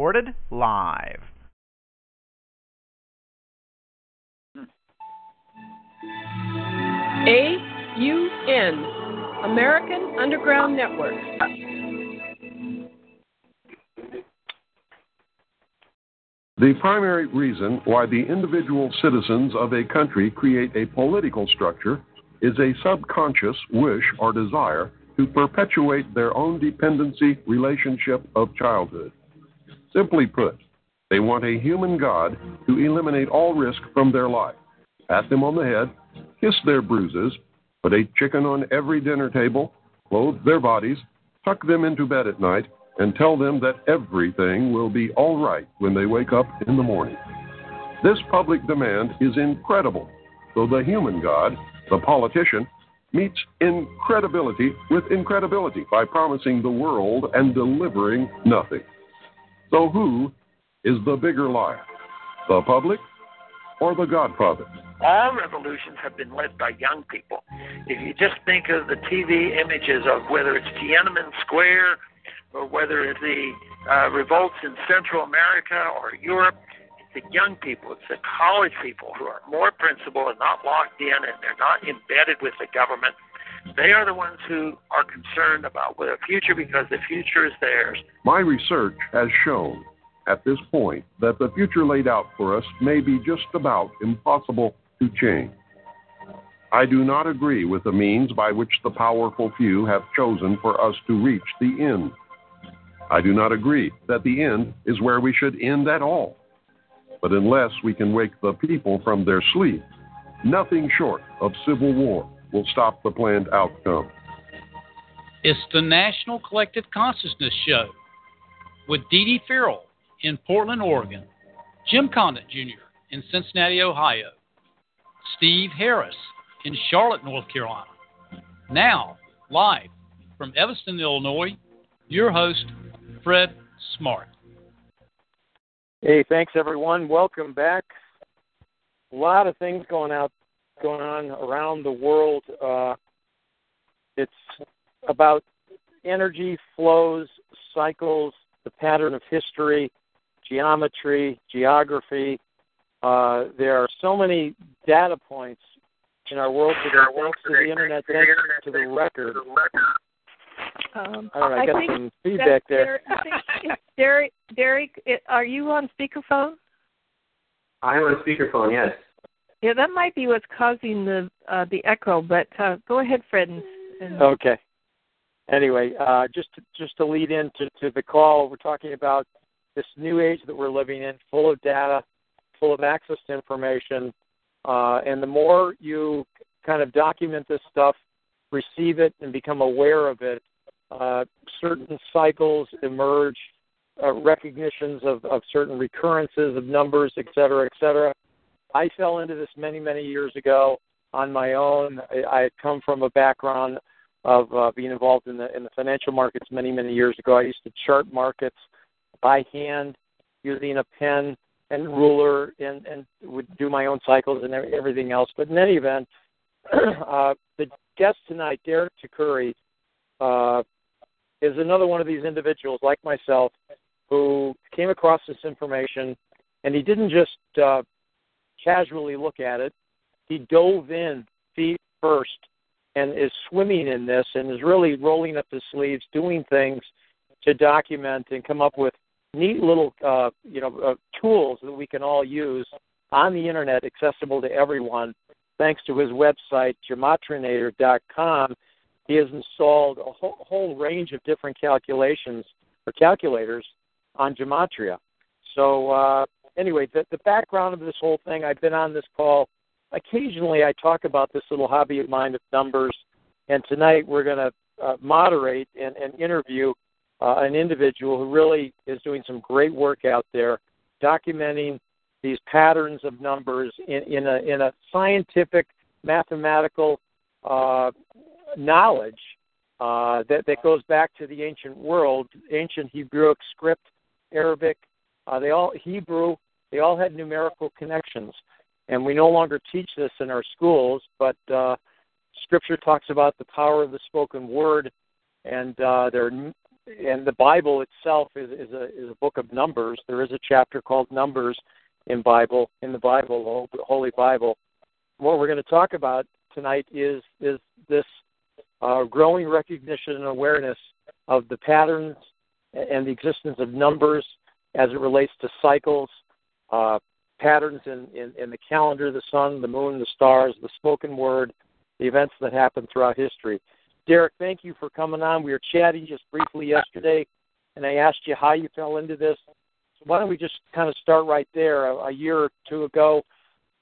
Recorded live. AUN, American Underground Network. The primary reason why the individual citizens of a country create a political structure is a subconscious wish or desire to perpetuate their own dependency relationship of childhood. Simply put, they want a human God to eliminate all risk from their life, pat them on the head, kiss their bruises, put a chicken on every dinner table, clothe their bodies, tuck them into bed at night, and tell them that everything will be all right when they wake up in the morning. This public demand is incredible, so the human God, the politician, meets incredibility with incredibility by promising the world and delivering nothing. So, who is the bigger liar, the public or the Godfather? All revolutions have been led by young people. If you just think of the TV images of whether it's Tiananmen Square or whether it's the uh, revolts in Central America or Europe, it's the young people, it's the college people who are more principled and not locked in and they're not embedded with the government. They are the ones who are concerned about the future because the future is theirs. My research has shown at this point that the future laid out for us may be just about impossible to change. I do not agree with the means by which the powerful few have chosen for us to reach the end. I do not agree that the end is where we should end at all. But unless we can wake the people from their sleep, nothing short of civil war will stop the planned outcome. It's the National Collective Consciousness Show with Dee Dee Farrell in Portland, Oregon, Jim Condit Jr. in Cincinnati, Ohio, Steve Harris in Charlotte, North Carolina. Now, live from Evanston, Illinois, your host, Fred Smart. Hey, thanks everyone. Welcome back. A lot of things going out, going on around the world. Uh, it's about energy flows, cycles, the pattern of history, geometry, geography. Uh, there are so many data points in our world today, thanks to the internet, thanks to the record. Um, All right, I got think some feedback there. I think it's Derek, Derek, are you on speakerphone? I'm on speakerphone, yes. Yeah, that might be what's causing the uh, the echo. But uh, go ahead, Fred. And, and Okay. Anyway, uh, just to, just to lead into to the call, we're talking about this new age that we're living in, full of data, full of access to information, uh, and the more you kind of document this stuff, receive it, and become aware of it, uh, certain cycles emerge, uh, recognitions of, of certain recurrences of numbers, et cetera, et cetera. I fell into this many, many years ago on my own. I, had come from a background of uh, being involved in the in the financial markets many, many years ago. I used to chart markets by hand using a pen and ruler and, and would do my own cycles and everything else. But in any event, uh, the guest tonight, Derek Tikkuri, uh, is another one of these individuals like myself who came across this information and he didn't just uh, casually look at it. He dove in feet first and is swimming in this and is really rolling up his sleeves, doing things to document and come up with neat little uh, you know uh, tools that we can all use on the internet, accessible to everyone. Thanks to his website, gematrinator.com, he has installed a whole, whole range of different calculations or calculators on gematria. So uh, anyway, the, the background of this whole thing, I've been on this call. Occasionally, I talk about this little hobby of mine of numbers, and tonight we're going to uh, moderate and, and interview uh, an individual who really is doing some great work out there, documenting these patterns of numbers in, in a in a scientific, mathematical uh, knowledge uh, that that goes back to the ancient world, ancient Hebrew script, Arabic. Uh, they all Hebrew. They all had numerical connections, and we no longer teach this in our schools. But uh, Scripture talks about the power of the spoken word, and uh, there and the Bible itself is, is a is a book of numbers. There is a chapter called Numbers in Bible in the Bible, the Holy Bible. What we're going to talk about tonight is is this uh, growing recognition and awareness of the patterns and the existence of numbers as it relates to cycles, uh, patterns in, in, in the calendar, the sun, the moon, the stars, the spoken word, the events that happen throughout history. Derek, thank you for coming on. We were chatting just briefly yesterday, and I asked you how you fell into this. So why don't we just kind of start right there? A, a year or two ago,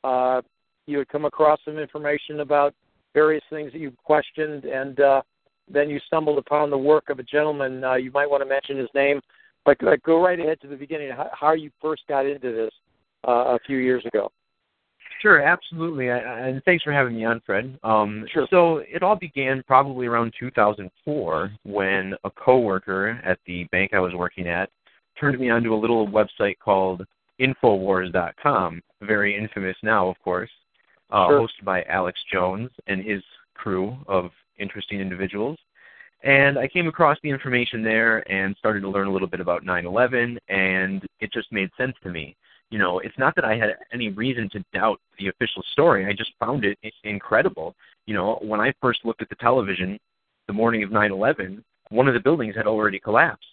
uh, you had come across some information about various things that you questioned, and uh, then you stumbled upon the work of a gentleman. Uh, you might want to mention his name, but like go right ahead to the beginning. How, how you first got into this uh, a few years ago. Sure, absolutely, I, and thanks for having me on, Fred. Um, sure. So it all began probably around 2004 when a coworker at the bank I was working at turned me onto a little website called Infowars.com, very infamous now, of course uh, sure. hosted by Alex Jones and his crew of interesting individuals. And I came across the information there and started to learn a little bit about 9/11, and it just made sense to me. You know, it's not that I had any reason to doubt the official story. I just found it incredible. You know, when I first looked at the television the morning of 9/11, one of the buildings had already collapsed.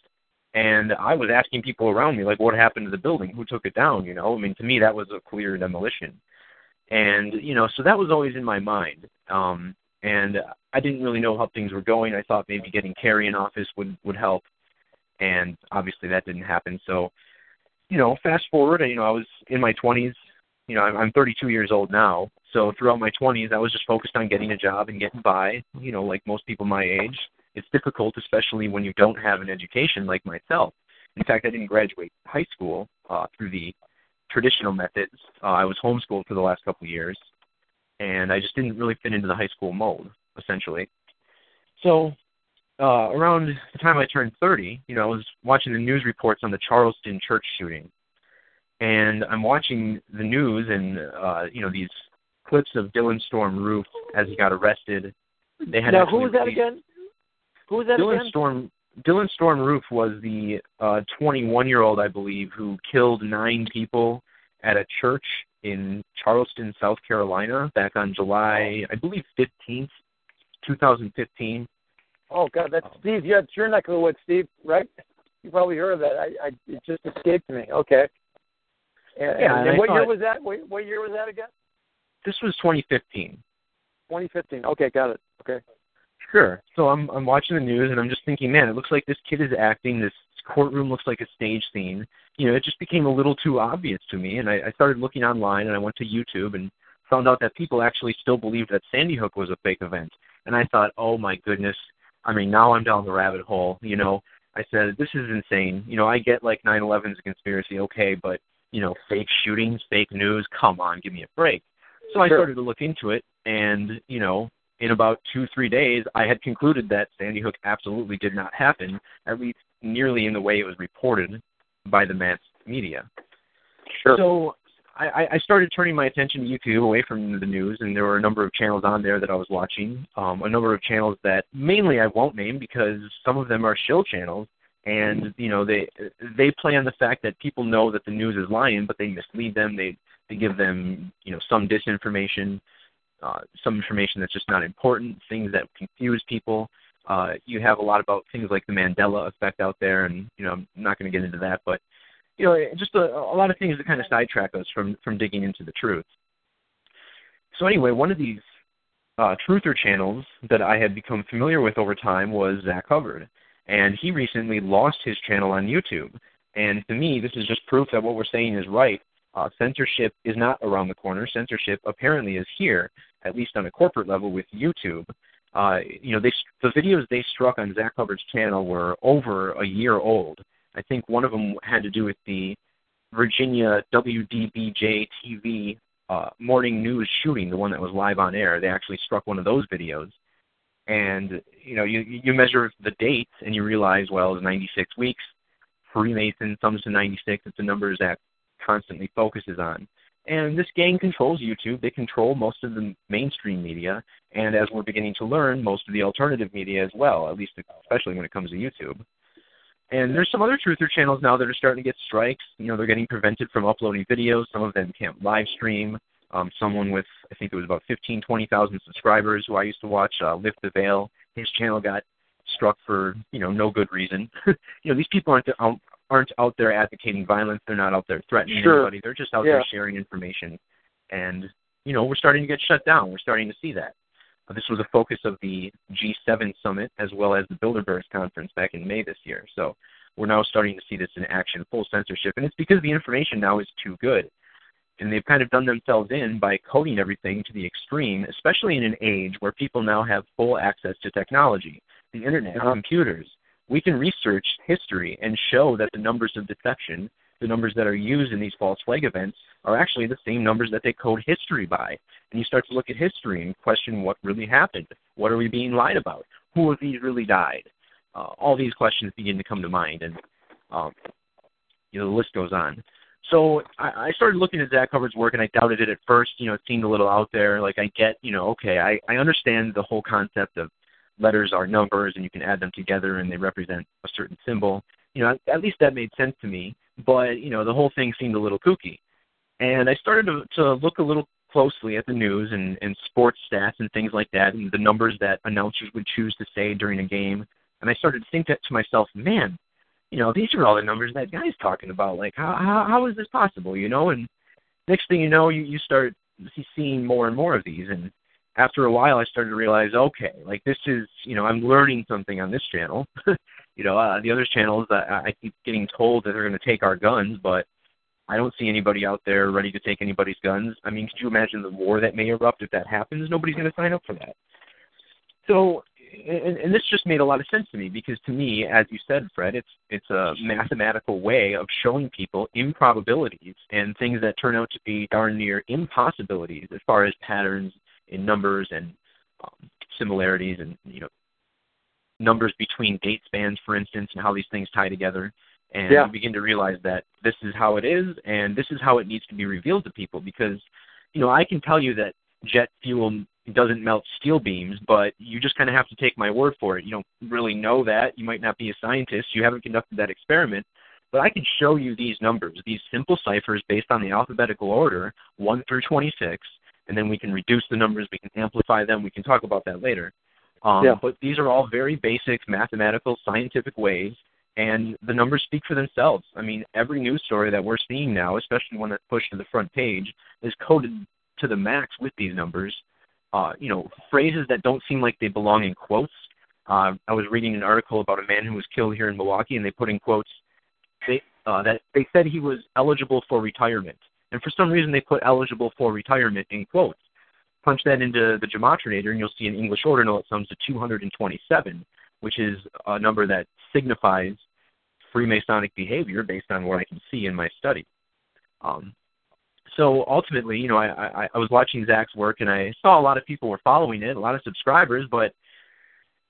And I was asking people around me, like, what happened to the building? Who took it down? You know, I mean, to me, that was a clear demolition and you know so that was always in my mind um and i didn't really know how things were going. I thought maybe getting kerry in office would would help and obviously that didn't happen. So you know fast forward you know i was in my 20s you know i'm, I'm 32 years old now. So throughout my 20s i was just focused on getting a job and getting by you know like most people my age. It's difficult especially when you don't have an education like myself. In fact i didn't graduate high school uh through the traditional methods. Uh, I was homeschooled for the last couple of years, and I just didn't really fit into the high school mold, essentially. So, uh, around the time I turned 30, you know, I was watching the news reports on the Charleston church shooting, and I'm watching the news and uh, you know these clips of Dylann Storm Roof as he got arrested. They had now who was that again? Who was that Dylann again? Storm Dylann Storm Roof was the 21 uh, year old, I believe, who killed nine people at a church in Charleston, South Carolina, back on July, oh. I believe, 15th, 2015. Oh God, that's um, Steve. Yeah, it's your neck of the woods, Steve. Right? You probably heard of that. I, I it just escaped me. Okay. And, yeah, and, and what thought, year was that? What, what year was that again? This was 2015. 2015. Okay, got it. Okay. Sure. So I'm I'm watching the news and I'm just thinking, man, it looks like this kid is acting. This courtroom looks like a stage scene. You know, it just became a little too obvious to me, and I, I started looking online and I went to YouTube and found out that people actually still believed that Sandy Hook was a fake event. And I thought, oh my goodness. I mean, now I'm down the rabbit hole. You know, I said this is insane. You know, I get like 9/11 is a conspiracy, okay, but you know, fake shootings, fake news. Come on, give me a break. So I started to look into it, and you know, in about two, three days, I had concluded that Sandy Hook absolutely did not happen, at least nearly in the way it was reported by the mass media. Sure. So I, I started turning my attention to YouTube away from the news, and there were a number of channels on there that I was watching. Um, a number of channels that mainly I won't name because some of them are shill channels, and you know they they play on the fact that people know that the news is lying, but they mislead them. They they give them you know some disinformation uh, some information that's just not important, things that confuse people. Uh, you have a lot about things like the Mandela effect out there, and you know I'm not going to get into that, but you know just a, a lot of things that kind of sidetrack us from from digging into the truth. So anyway, one of these uh, truther channels that I had become familiar with over time was Zach Hubbard, and he recently lost his channel on YouTube. And to me, this is just proof that what we're saying is right. Uh, censorship is not around the corner. Censorship apparently is here, at least on a corporate level with YouTube. Uh, you know, they the videos they struck on Zach Hubbard's channel were over a year old. I think one of them had to do with the Virginia WDBJ TV uh, morning news shooting, the one that was live on air. They actually struck one of those videos, and you know, you you measure the dates and you realize, well, it's 96 weeks. Freemason sums to 96. It's the numbers that constantly focuses on. And this gang controls YouTube. They control most of the mainstream media, and as we're beginning to learn, most of the alternative media as well, at least especially when it comes to YouTube. And there's some other truther channels now that are starting to get strikes. You know, they're getting prevented from uploading videos. Some of them can't live stream. Um, someone with, I think it was about 15, 20,000 subscribers who I used to watch, uh, Lift the Veil, his channel got struck for, you know, no good reason. you know, these people aren't out, aren't out there advocating violence. They're not out there threatening sure. anybody. They're just out yeah. there sharing information. And, you know, we're starting to get shut down. We're starting to see that. Uh, this was a focus of the G7 summit as well as the Bilderberg conference back in May this year. So we're now starting to see this in action, full censorship. And it's because the information now is too good. And they've kind of done themselves in by coding everything to the extreme, especially in an age where people now have full access to technology, the internet, uh-huh. computers we can research history and show that the numbers of deception, the numbers that are used in these false flag events, are actually the same numbers that they code history by. And you start to look at history and question what really happened. What are we being lied about? Who of these really died? Uh, all these questions begin to come to mind, and um, you know the list goes on. So I, started looking at Zach Hubbard's work, and I doubted it at first. You know, it seemed a little out there. Like I get, you know, okay, I, I understand the whole concept of letters are numbers and you can add them together and they represent a certain symbol. You know, at least that made sense to me. But, you know, the whole thing seemed a little kooky. And I started to, to look a little closely at the news and, and sports stats and things like that and the numbers that announcers would choose to say during a game. And I started to think that to myself, man, you know, these are all the numbers that guy's talking about. Like, how, how, how is this possible, you know? And next thing you know, you, you start seeing more and more of these. And after a while, I started to realize, okay, like this is, you know, I'm learning something on this channel. you know, uh, the other channels, I, I keep getting told that they're going to take our guns, but I don't see anybody out there ready to take anybody's guns. I mean, could you imagine the war that may erupt if that happens? Nobody's going to sign up for that. So, and, and this just made a lot of sense to me because to me, as you said, Fred, it's it's a mathematical way of showing people improbabilities and things that turn out to be darn near impossibilities as far as patterns in numbers and um, similarities and you know numbers between date spans, for instance, and how these things tie together. And yeah. you begin to realize that this is how it is, and this is how it needs to be revealed to people. Because, you know, I can tell you that jet fuel doesn't melt steel beams, but you just kind of have to take my word for it. You don't really know that. You might not be a scientist. You haven't conducted that experiment. But I can show you these numbers, these simple ciphers based on the alphabetical order, 1 through 26, and then we can reduce the numbers, we can amplify them, we can talk about that later. Um, yeah. But these are all very basic mathematical, scientific ways, and the numbers speak for themselves. I mean, every news story that we're seeing now, especially one that's pushed to the front page, is coded to the max with these numbers. Uh, you know, phrases that don't seem like they belong in quotes. Uh, I was reading an article about a man who was killed here in Milwaukee, and they put in quotes they, uh, that they said he was eligible for retirement. And for some reason, they put eligible for retirement in quotes. Punch that into the Gematrinator, and you'll see an English ordinal that sums to 227, which is a number that signifies Freemasonic behavior based on what I can see in my study. Um, so ultimately, you know, I, I, I was watching Zach's work, and I saw a lot of people were following it, a lot of subscribers, but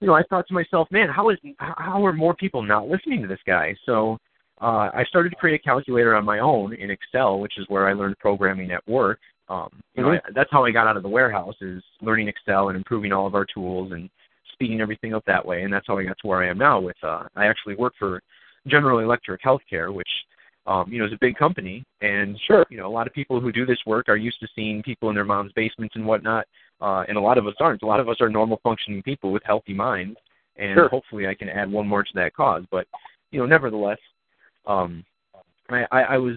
you know, I thought to myself, man, how is how are more people not listening to this guy? So uh, I started to create a calculator on my own in Excel, which is where I learned programming at work. Um, you know, Mm-hmm. I, that's how I got out of the warehouse is learning Excel and improving all of our tools and speeding everything up that way. And that's how I got to where I am now. With uh, I actually work for General Electric Healthcare, which um, you know is a big company, and Sure. you know a lot of people who do this work are used to seeing people in their mom's basements and whatnot. Uh, and a lot of us aren't. A lot of us are normal functioning people with healthy minds, and Sure. hopefully I can add one more to that cause. But you know, nevertheless, um, I, I, was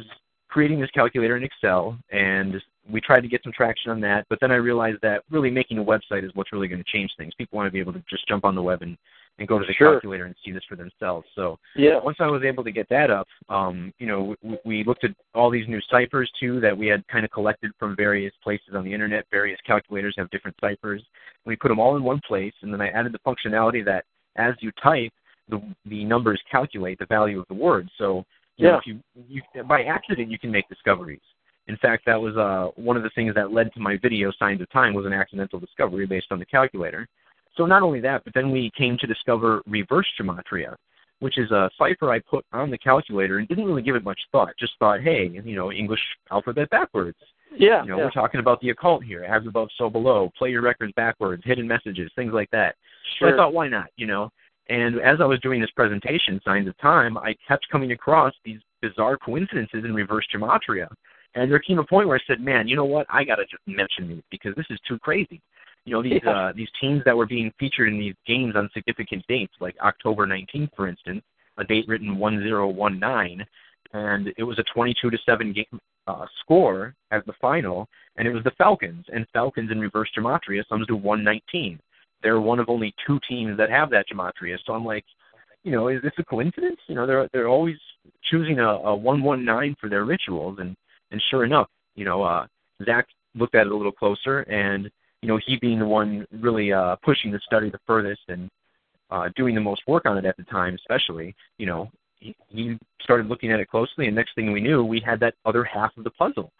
creating this calculator in Excel, and we tried to get some traction on that. But then I realized that really making a website is what's really going to change things. People want to be able to just jump on the web and and go to the Sure. calculator and see this for themselves. So Yeah. once I was able to get that up, um, you know, we, we looked at all these new ciphers too that we had kind of collected from various places on the internet. Various calculators have different ciphers. We put them all in one place, and then I added the functionality that as you type, the the numbers calculate the value of the word. So you know, Yeah. if you, you by accident you can make discoveries. In fact, that was uh, one of the things that led to my video Signs of Time was an accidental discovery based on the calculator. So not only that, but then we came to discover reverse gematria, which is a cipher I put on the calculator and didn't really give it much thought. Just thought, hey, you know, English alphabet backwards. Yeah. You know, yeah. we're talking about the occult here. As above, so below. Play your records backwards. Hidden messages, things like that. So Sure. I thought, why not? You know. And as I was doing this presentation, Signs of Time, I kept coming across these bizarre coincidences in reverse gematria. And there came a point where I said, "Man, you know what? I got to just mention these because this is too crazy." You know, these Yeah. uh, these teams that were being featured in these games on significant dates, like October 19th, for instance, a date written 1019, and it was a 22 to seven game uh, score as the final, and it was the Falcons. And Falcons in reverse gematria sums to 119. They're one of only two teams that have that gematria. So I'm like, you know, is this a coincidence? You know, they're they're always choosing a, a 119 for their rituals, and and sure enough, you know, uh, Zach looked at it a little closer, and you know, he being the one really uh, pushing the study the furthest and uh, doing the most work on it at the time, especially, you know, he, he started looking at it closely, and next thing we knew, we had that other half of the puzzle.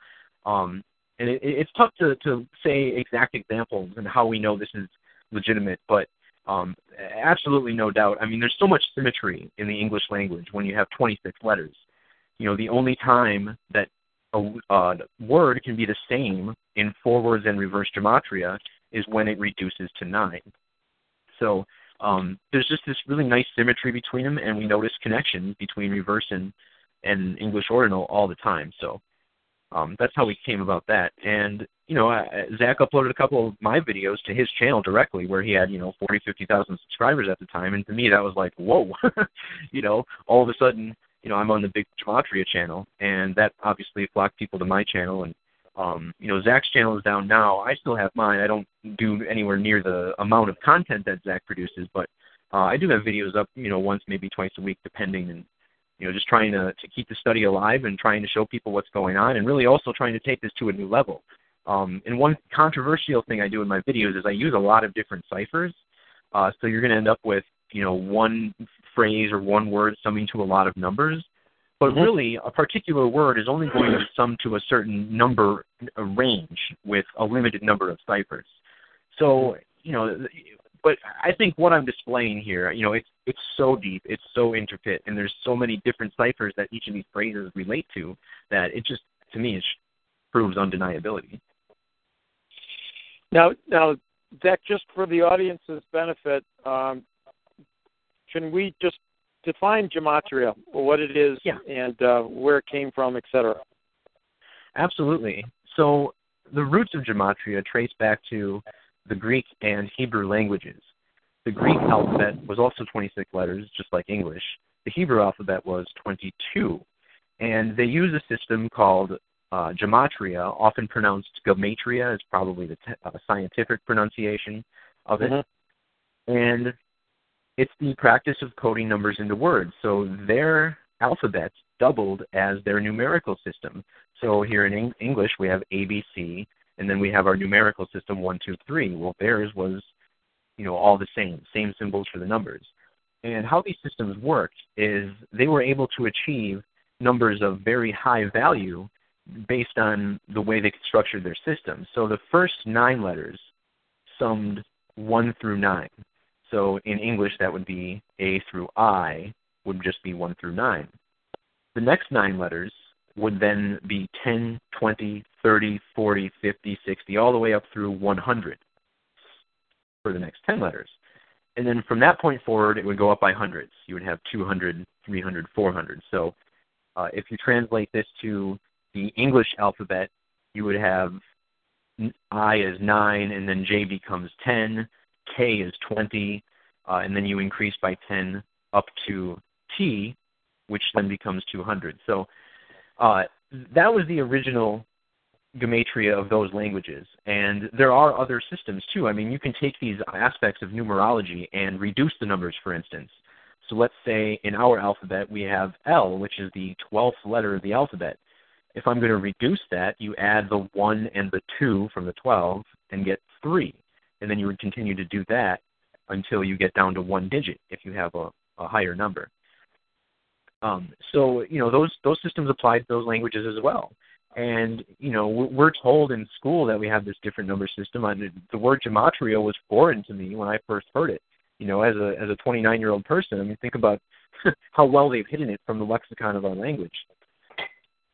Um, and it, it's tough to, to say exact examples and how we know this is legitimate, but um, absolutely no doubt. I mean, there's so much symmetry in the English language when you have 26 letters. You know, the only time that a uh, word can be the same in forwards and reverse gematria is when it reduces to nine. So um, there's just this really nice symmetry between them, and we notice connections between reverse and, and English ordinal all the time. So um, that's how we came about that. And you know, uh, Zach uploaded a couple of my videos to his channel directly, where he had you know forty, fifty thousand subscribers at the time, and to me that was like, whoa, you know, all of a sudden, you know, I'm on the big gematria channel, and that obviously flocked people to my channel, and um, you know, Zach's channel is down now. I still have mine. I don't do anywhere near the amount of content that Zach produces, but uh, I do have videos up, you know, once maybe twice a week, depending, and you know, just trying to to keep the study alive and trying to show people what's going on, and really also trying to take this to a new level. Um, and one controversial thing I do in my videos is I use a lot of different ciphers. Uh, so you're going to end up with, you know, one phrase or one word summing to a lot of numbers. But Mhm. really, a particular word is only going to sum to a certain number a range with a limited number of ciphers. So, you know, but I think what I'm displaying here, you know, it's it's so deep, it's so intricate, and there's so many different ciphers that each of these phrases relate to that it just, to me, it proves undeniability. Now, now, Zach, just for the audience's benefit, um, can we just define gematria, what it is, Yeah. and uh, where it came from, et cetera? Absolutely. So the roots of gematria trace back to the Greek and Hebrew languages. The Greek alphabet was also 26 letters, just like English. The Hebrew alphabet was 22. And they use a system called uh, gematria, often pronounced gematria is probably the te- uh, scientific pronunciation of it. Mhm. And it's the practice of coding numbers into words. So their alphabets doubled as their numerical system. So here in Eng- English, we have ABC, and then we have our numerical system one, two, three. Well, theirs was, you know, all the same, same symbols for the numbers. And how these systems worked is they were able to achieve numbers of very high value based on the way they structured their system. So the first nine letters summed one through nine. So in English, that would be A through I, would just be 1 through 9. The next nine letters would then be 10, 20, 30, 40, 50, 60, all the way up through 100 for the next 10 letters. And then from that point forward, it would go up by hundreds. You would have 200, 300, 400. So uh, if you translate this to the English alphabet, you would have I is 9, and then J becomes 10, K is 20, uh, and then you increase by 10 up to T, which then becomes 200. So uh, that was the original gematria of those languages. And there are other systems too. I mean, you can take these aspects of numerology and reduce the numbers, for instance. So let's say in our alphabet we have L, which is the 12th letter of the alphabet. If I'm going to reduce that, you add the 1 and the 2 from the 12 and get 3. And then you would continue to do that until you get down to one digit if you have a, a higher number. Um, so you know those those systems apply to those languages as well. And you know we're told in school that we have this different number system. And the word gematria was foreign to me when I first heard it. You know, as a as a 29 year old person, I mean, think about how well they've hidden it from the lexicon of our language.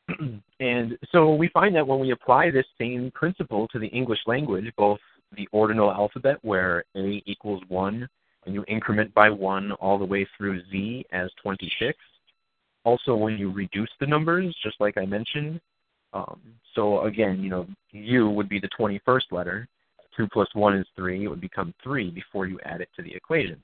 and so we find that when we apply this same principle to the English language, both the ordinal alphabet, where A equals 1, and you increment by 1 all the way through Z as 26. Also, when you reduce the numbers, just like I mentioned, um, so again, you know, U would be the 21st letter. 2 plus 1 is 3. It would become 3 before you add it to the equation.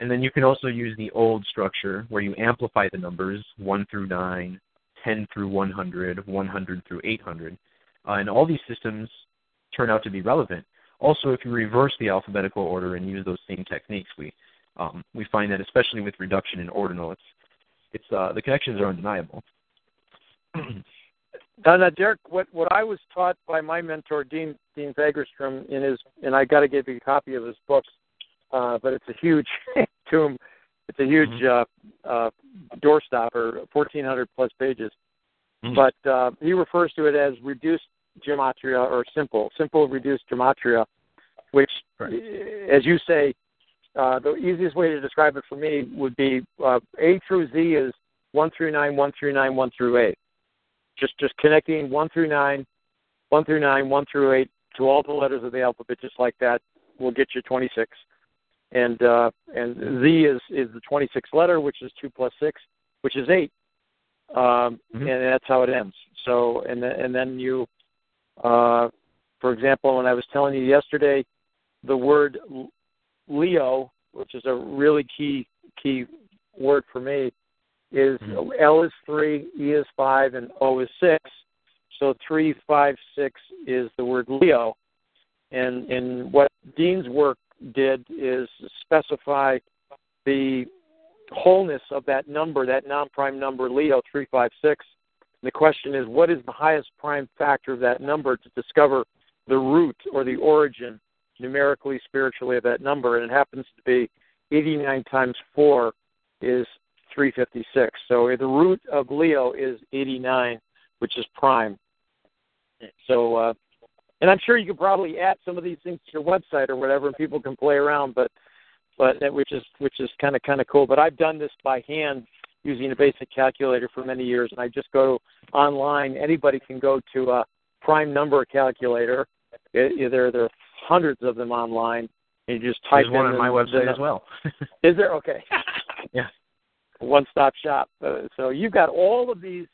And then you can also use the old structure where you amplify the numbers 1 through 9, 10 through 100, 100 through 800. Uh, and all these systems turn out to be relevant. Also, if you reverse the alphabetical order and use those same techniques, we um, we find that especially with reduction in ordinal, it's it's uh, the connections are undeniable. now, now, Derek, what what I was taught by my mentor Dean Dean Fagerstrom in his and I got to give you a copy of his books, uh, but it's a huge tomb. It's a huge mm-hmm. uh, uh, doorstopper, 1,400 plus pages. Mm-hmm. But uh, he refers to it as reduced gematria or simple, simple reduced gematria, which, right. as you say, uh, the easiest way to describe it for me would be uh, A through Z is one through nine, one through nine, one through eight. Just just connecting one through nine, one through nine, one through eight to all the letters of the alphabet, just like that, will get you 26. And uh, and Z is is the 26th letter, which is two plus six, which is eight. Um, mm-hmm. And that's how it ends. So and then, and then you uh, for example, when I was telling you yesterday, the word Leo, which is a really key key word for me, is mm-hmm. L is three, E is five, and O is six. So three, five, six is the word Leo. And and what Dean's work did is specify the wholeness of that number, that non-prime number Leo three five six, the question is, what is the highest prime factor of that number to discover the root or the origin numerically, spiritually of that number? And it happens to be 89 times 4 is 356. So the root of Leo is 89, which is prime. So, uh, and I'm sure you could probably add some of these things to your website or whatever, and people can play around. But, but which is which is kind of kind of cool. But I've done this by hand using a basic calculator for many years, and I just go online. Anybody can go to a prime number calculator. It, there, there are hundreds of them online. And you just type There's one on my website as well. is there? Okay. yeah. One stop shop. Uh, so you've got all of these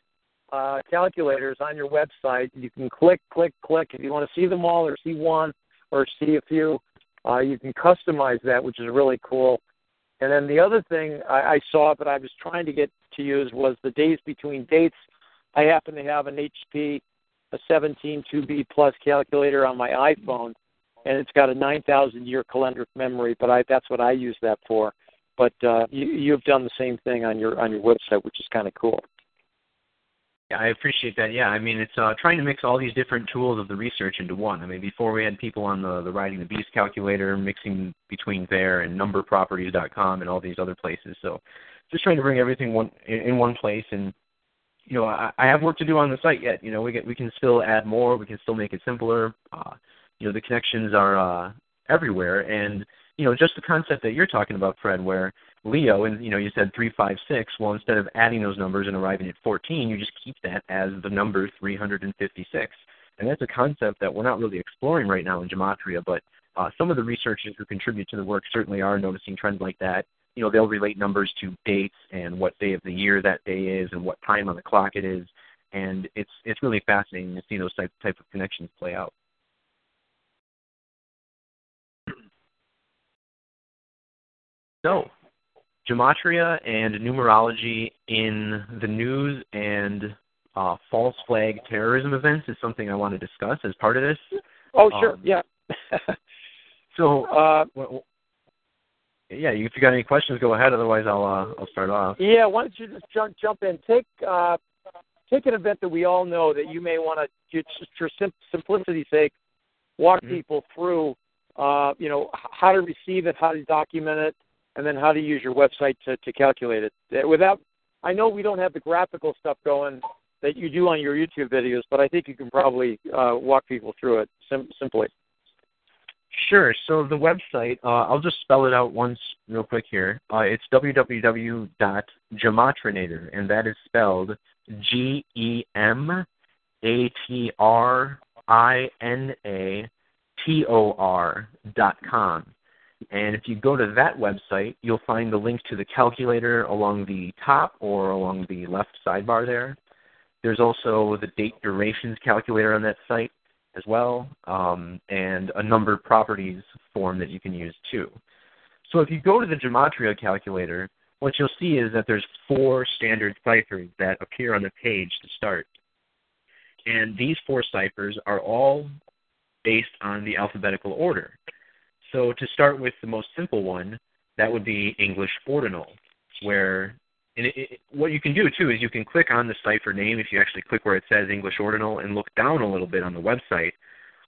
uh, calculators on your website. You can click, click, click. If you want to see them all or see one or see a few, uh, you can customize that, which is really cool. And then the other thing I, I saw, but I was trying to get to use, was the days between dates. I happen to have an HP, a 17 2B plus calculator on my iPhone, and it's got a 9,000 year calendric memory. But I, that's what I use that for. But uh, you, you've done the same thing on your on your website, which is kind of cool. Yeah, I appreciate that. Yeah, I mean, it's uh, trying to mix all these different tools of the research into one. I mean, before we had people on the the Riding the Beast calculator, mixing between there and numberproperties.com and all these other places. So, just trying to bring everything one in, in one place. And you know, I, I have work to do on the site yet. You know, we get we can still add more. We can still make it simpler. Uh, you know, the connections are uh, everywhere, and you know, just the concept that you're talking about, Fred, where Leo, and you know, you said three, five, six. Well, instead of adding those numbers and arriving at 14, you just keep that as the number 356. And that's a concept that we're not really exploring right now in gematria, but uh, some of the researchers who contribute to the work certainly are noticing trends like that. You know, they'll relate numbers to dates and what day of the year that day is and what time on the clock it is, and it's it's really fascinating to see those type type of connections play out. So, gematria and numerology in the news and uh, false flag terrorism events is something I want to discuss as part of this. Oh, sure. Um, yeah. So, uh, well, yeah, if you got any questions, go ahead. Otherwise, I'll uh, I'll start off. Yeah, why don't you just jump jump in? Take uh, take an event that we all know that you may want to, just for sim- simplicity's sake, walk Mm-hmm. people through. Uh, you know how to receive it, how to document it, and then how to use your website to, to calculate it. Without, I know we don't have the graphical stuff going that you do on your YouTube videos, but I think you can probably uh, walk people through it sim- simply. Sure. So the website, uh, I'll just spell it out once real quick here. Uh, it's www.gematrinator, and that is spelled G E M A T R I N A T O R dot com. And if you go to that website, you'll find the link to the calculator along the top or along the left sidebar there. There's also the date durations calculator on that site as well, um, and a numbered properties form that you can use too. So if you go to the Gematria calculator, what you'll see is that there's four standard ciphers that appear on the page to start. And these four ciphers are all based on the alphabetical order. So to start with the most simple one, that would be English ordinal, where and it, it, what you can do too is you can click on the cipher name if you actually click where it says English ordinal and look down a little bit on the website.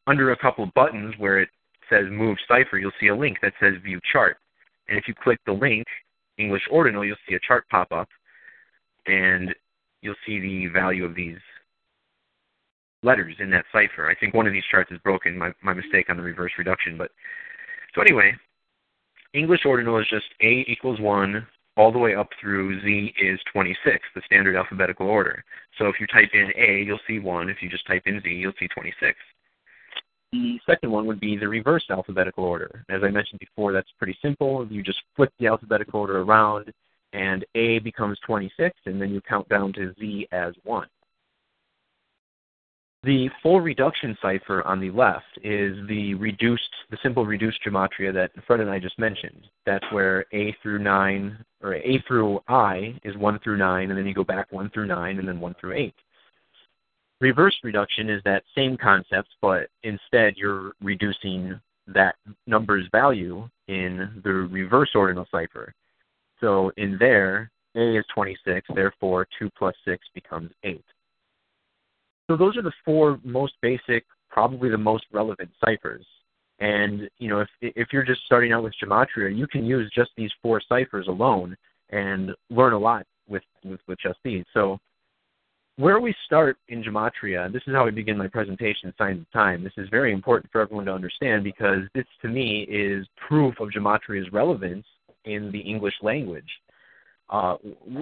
Under a couple of buttons where it says Move Cipher, you'll see a link that says View Chart. And if you click the link, English ordinal, you'll see a chart pop up, and you'll see the value of these letters in that cipher. I think one of these charts is broken. My my mistake on the reverse reduction, but so anyway, English ordinal is just A equals one all the way up through Z is 26, the standard alphabetical order. So if you type in A, you'll see 1. If you just type in Z, you'll see 26. The second one would be the reverse alphabetical order. As I mentioned before, that's pretty simple. You just flip the alphabetical order around, and A becomes 26, and then you count down to Z as 1. The full reduction cipher on the left is the reduced, the simple reduced gematria that Fred and I just mentioned. That's where A through 9, or A through I is 1 through 9, and then you go back 1 through 9, and then 1 through 8. Reverse reduction is that same concept, but instead you're reducing that number's value in the reverse ordinal cipher. So in there, A is 26, therefore 2 plus 6 becomes 8. So those are the four most basic, probably the most relevant ciphers. And you know, if if you're just starting out with gematria, you can use just these four ciphers alone and learn a lot with with, with just these. So where we start in gematria, this is how I begin my presentation, Signs of Time. This is very important for everyone to understand because this, to me, is proof of gematria's relevance in the English language. Uh,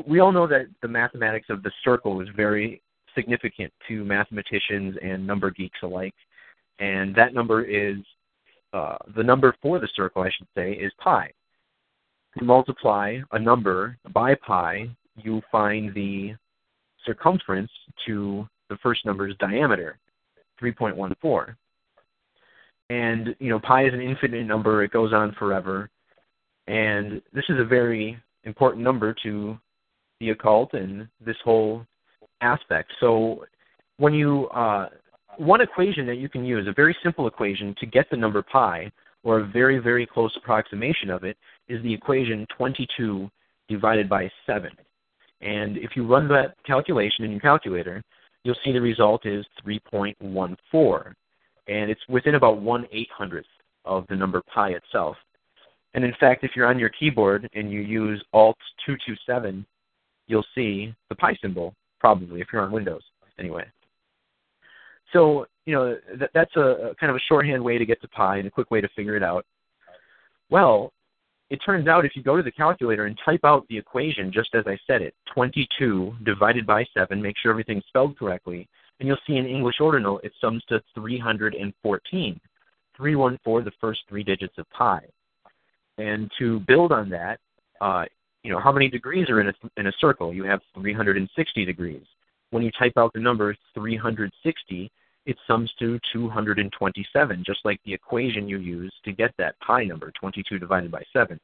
we all know that the mathematics of the circle is very significant to mathematicians and number geeks alike. And that number is uh, the number for the circle, I should say, is pi. You multiply a number by pi, you find the circumference to the first number's diameter, 3.14. And, you know, pi is an infinite number, it goes on forever. And this is a very important number to the occult and this whole aspect. So when you uh, one equation that you can use, a very simple equation to get the number pi, or a very very close approximation of it, is the equation 22 divided by 7. And if you run that calculation in your calculator, you'll see the result is 3.14, and it's within about one eight hundredth of the number pi itself. And in fact, if you're on your keyboard and you use Alt 227, you'll see the pi symbol probably if you're on Windows anyway. So you know that, that's a, a kind of a shorthand way to get to pi and a quick way to figure it out. Well, it turns out if you go to the calculator and type out the equation just as I said it, 22 divided by 7, make sure everything's spelled correctly, and you'll see in English ordinal it sums to 314. 314, the first three digits of pi. And to build on that, uh, you know, how many degrees are in a, in a circle? You have 360 degrees. When you type out the number 360, it sums to 227, just like the equation you use to get that pi number, 22 divided by 7.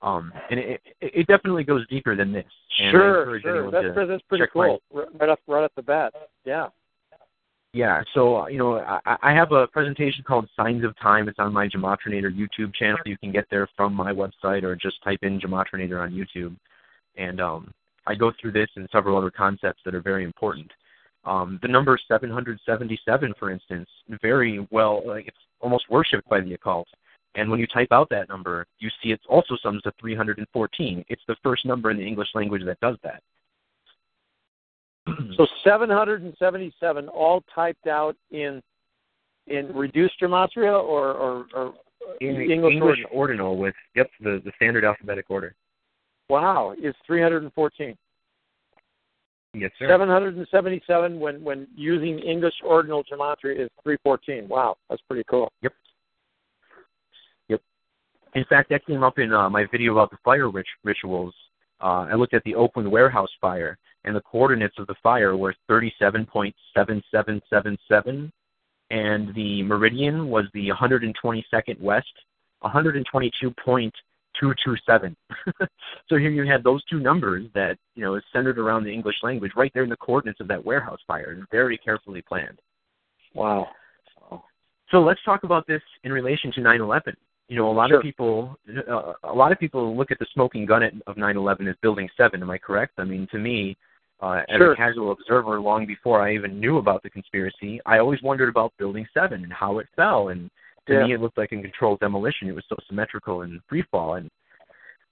Um, and it, it, it definitely goes deeper than this. Sure, sure. That's, that's pretty check my- cool. Right off, right off the bat. Yeah. Yeah, so uh, you know, I, I have a presentation called Signs of Time. It's on my Gematrinator YouTube channel. You can get there from my website or just type in Gematrinator on YouTube. And um, I go through this and several other concepts that are very important. Um, the number 777, for instance, very well, like it's almost worshipped by the occult. And when you type out that number, you see it also sums to 314. It's the first number in the English language that does that. So 777 all typed out in in reduced gematria or or, or In English, English ordinal? with, yep, the, the standard alphabetic order. Wow, is 314. Yes, sir. 777 when when using English ordinal gematria is 314. Wow, that's pretty cool. Yep. Yep. In fact, that came up in uh, my video about the fire rit- rituals. Uh, I looked at the Oakland warehouse fire, and the coordinates of the fire were 37.7777, and the meridian was the 122nd west, 122.227. so here you had those two numbers that you know is centered around the English language, right there in the coordinates of that warehouse fire, and very carefully planned. Wow. So let's talk about this in relation to 9/11. You know, a lot Sure. of people, uh, a lot of people look at the smoking gun at, of 9/11 as Building Seven. Am I correct? I mean, to me, uh, as Sure. a casual observer, long before I even knew about the conspiracy, I always wondered about Building Seven and how it fell. And to Yeah. me, it looked like a controlled demolition. It was so symmetrical and free fall. And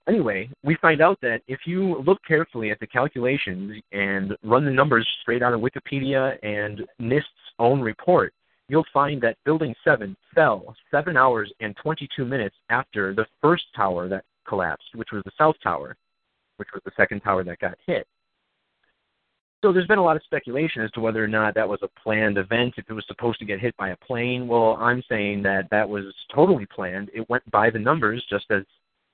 anyway, we find out that if you look carefully at the calculations and run the numbers straight out of Wikipedia and NIST's own report, you'll find that Building 7 fell 7 hours and 22 minutes after the first tower that collapsed, which was the South Tower, which was the second tower that got hit. So there's been a lot of speculation as to whether or not that was a planned event, if it was supposed to get hit by a plane. Well, I'm saying that that was totally planned. It went by the numbers just as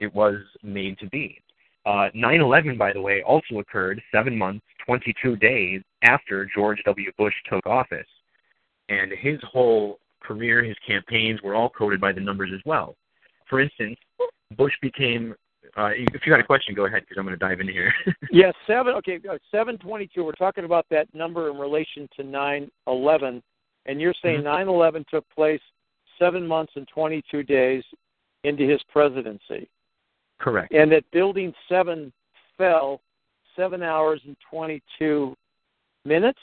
it was made to be. Uh, 9/11, by the way, also occurred seven months, 22 days after George W. Bush took office, and his whole career, his campaigns were all coded by the numbers as well. For instance, Bush became. Uh, if you got a question, go ahead because I'm going to dive in here. Yeah, seven. Okay, uh, seven twenty-two. We're talking about that number in relation to nine eleven, and you're saying Mhm. nine eleven took place seven months and twenty-two days into his presidency, Correct. and that Building Seven fell seven hours and twenty-two minutes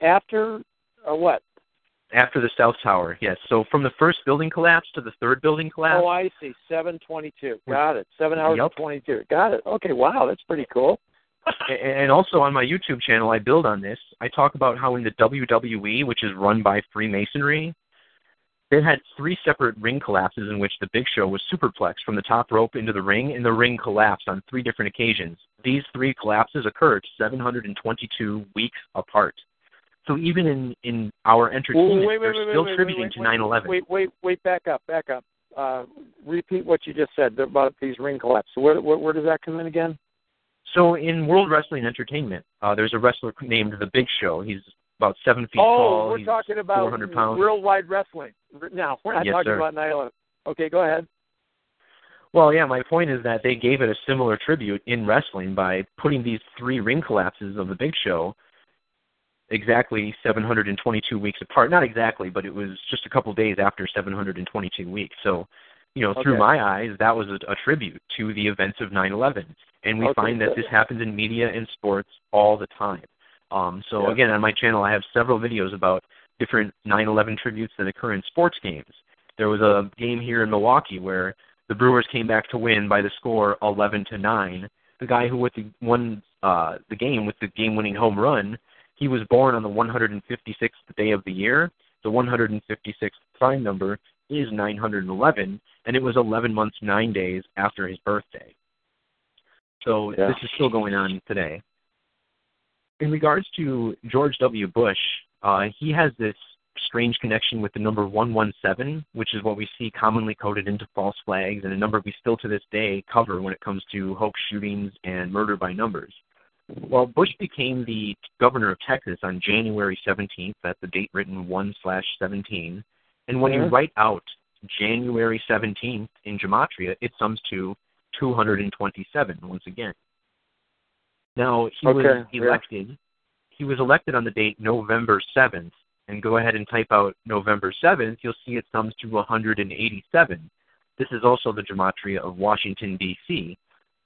after, or what? After the South Tower, yes. So from the first building collapse to the third building collapse, Oh, I see. Seven twenty-two. Got it. Seven hours Yep. twenty-two. Got it. Okay. Wow, that's pretty cool. And also on my YouTube channel, I build on this. I talk about how in the WWE, which is run by Freemasonry, they had three separate ring collapses in which the Big Show was superplexed from the top rope into the ring, and the ring collapsed on three different occasions. These three collapses occurred 722 weeks apart. So even in in our entertainment, wait, wait, they're wait, still wait, to wait, 9/11. Wait, wait, wait, back up, back up. Uh, repeat what you just said about these ring collapses. So where, where, where does that come in again? So in World Wrestling Entertainment, uh, there's a wrestler named the Big Show. He's about seven feet oh, tall. we're He's talking about 400 pounds. worldwide wrestling. Now, we're not Yes, talking sir. about 9/11. Okay, go ahead. Well, yeah, my point is that they gave it a similar tribute in wrestling by putting these three ring collapses of the Big Show exactly 722 weeks apart. Not exactly, but it was just a couple days after 722 weeks. So, you know, through my eyes, that was a, a tribute to the events of 9/11, and we Okay, find that this happens in media and sports all the time. Um, so Yeah. again, on my channel, I have several videos about different 9/11 tributes that occur in sports games. There was a game here in Milwaukee where the Brewers came back to win by the score 11 to 9. The guy who with the won uh, the game with the game-winning home run, he was born on the 156th day of the year. The 156th prime number is 911, and it was 11 months 9 days after his birthday. So Yeah. this is still going on today. In regards to George W. Bush, uh, he has this strange connection with the number 117, which is what we see commonly coded into false flags and a number we still to this day cover when it comes to hoax shootings and murder by numbers. Well, Bush became the governor of Texas on January 17th. That's the date written 1 slash 17. And when you write out January 17th in Gematria, it sums to 227 once again. Now he Okay, was yeah. elected. He was elected on the date November 7th, and go ahead and type out November 7th. You'll see it sums to 187. This is also the gematria of Washington D.C.,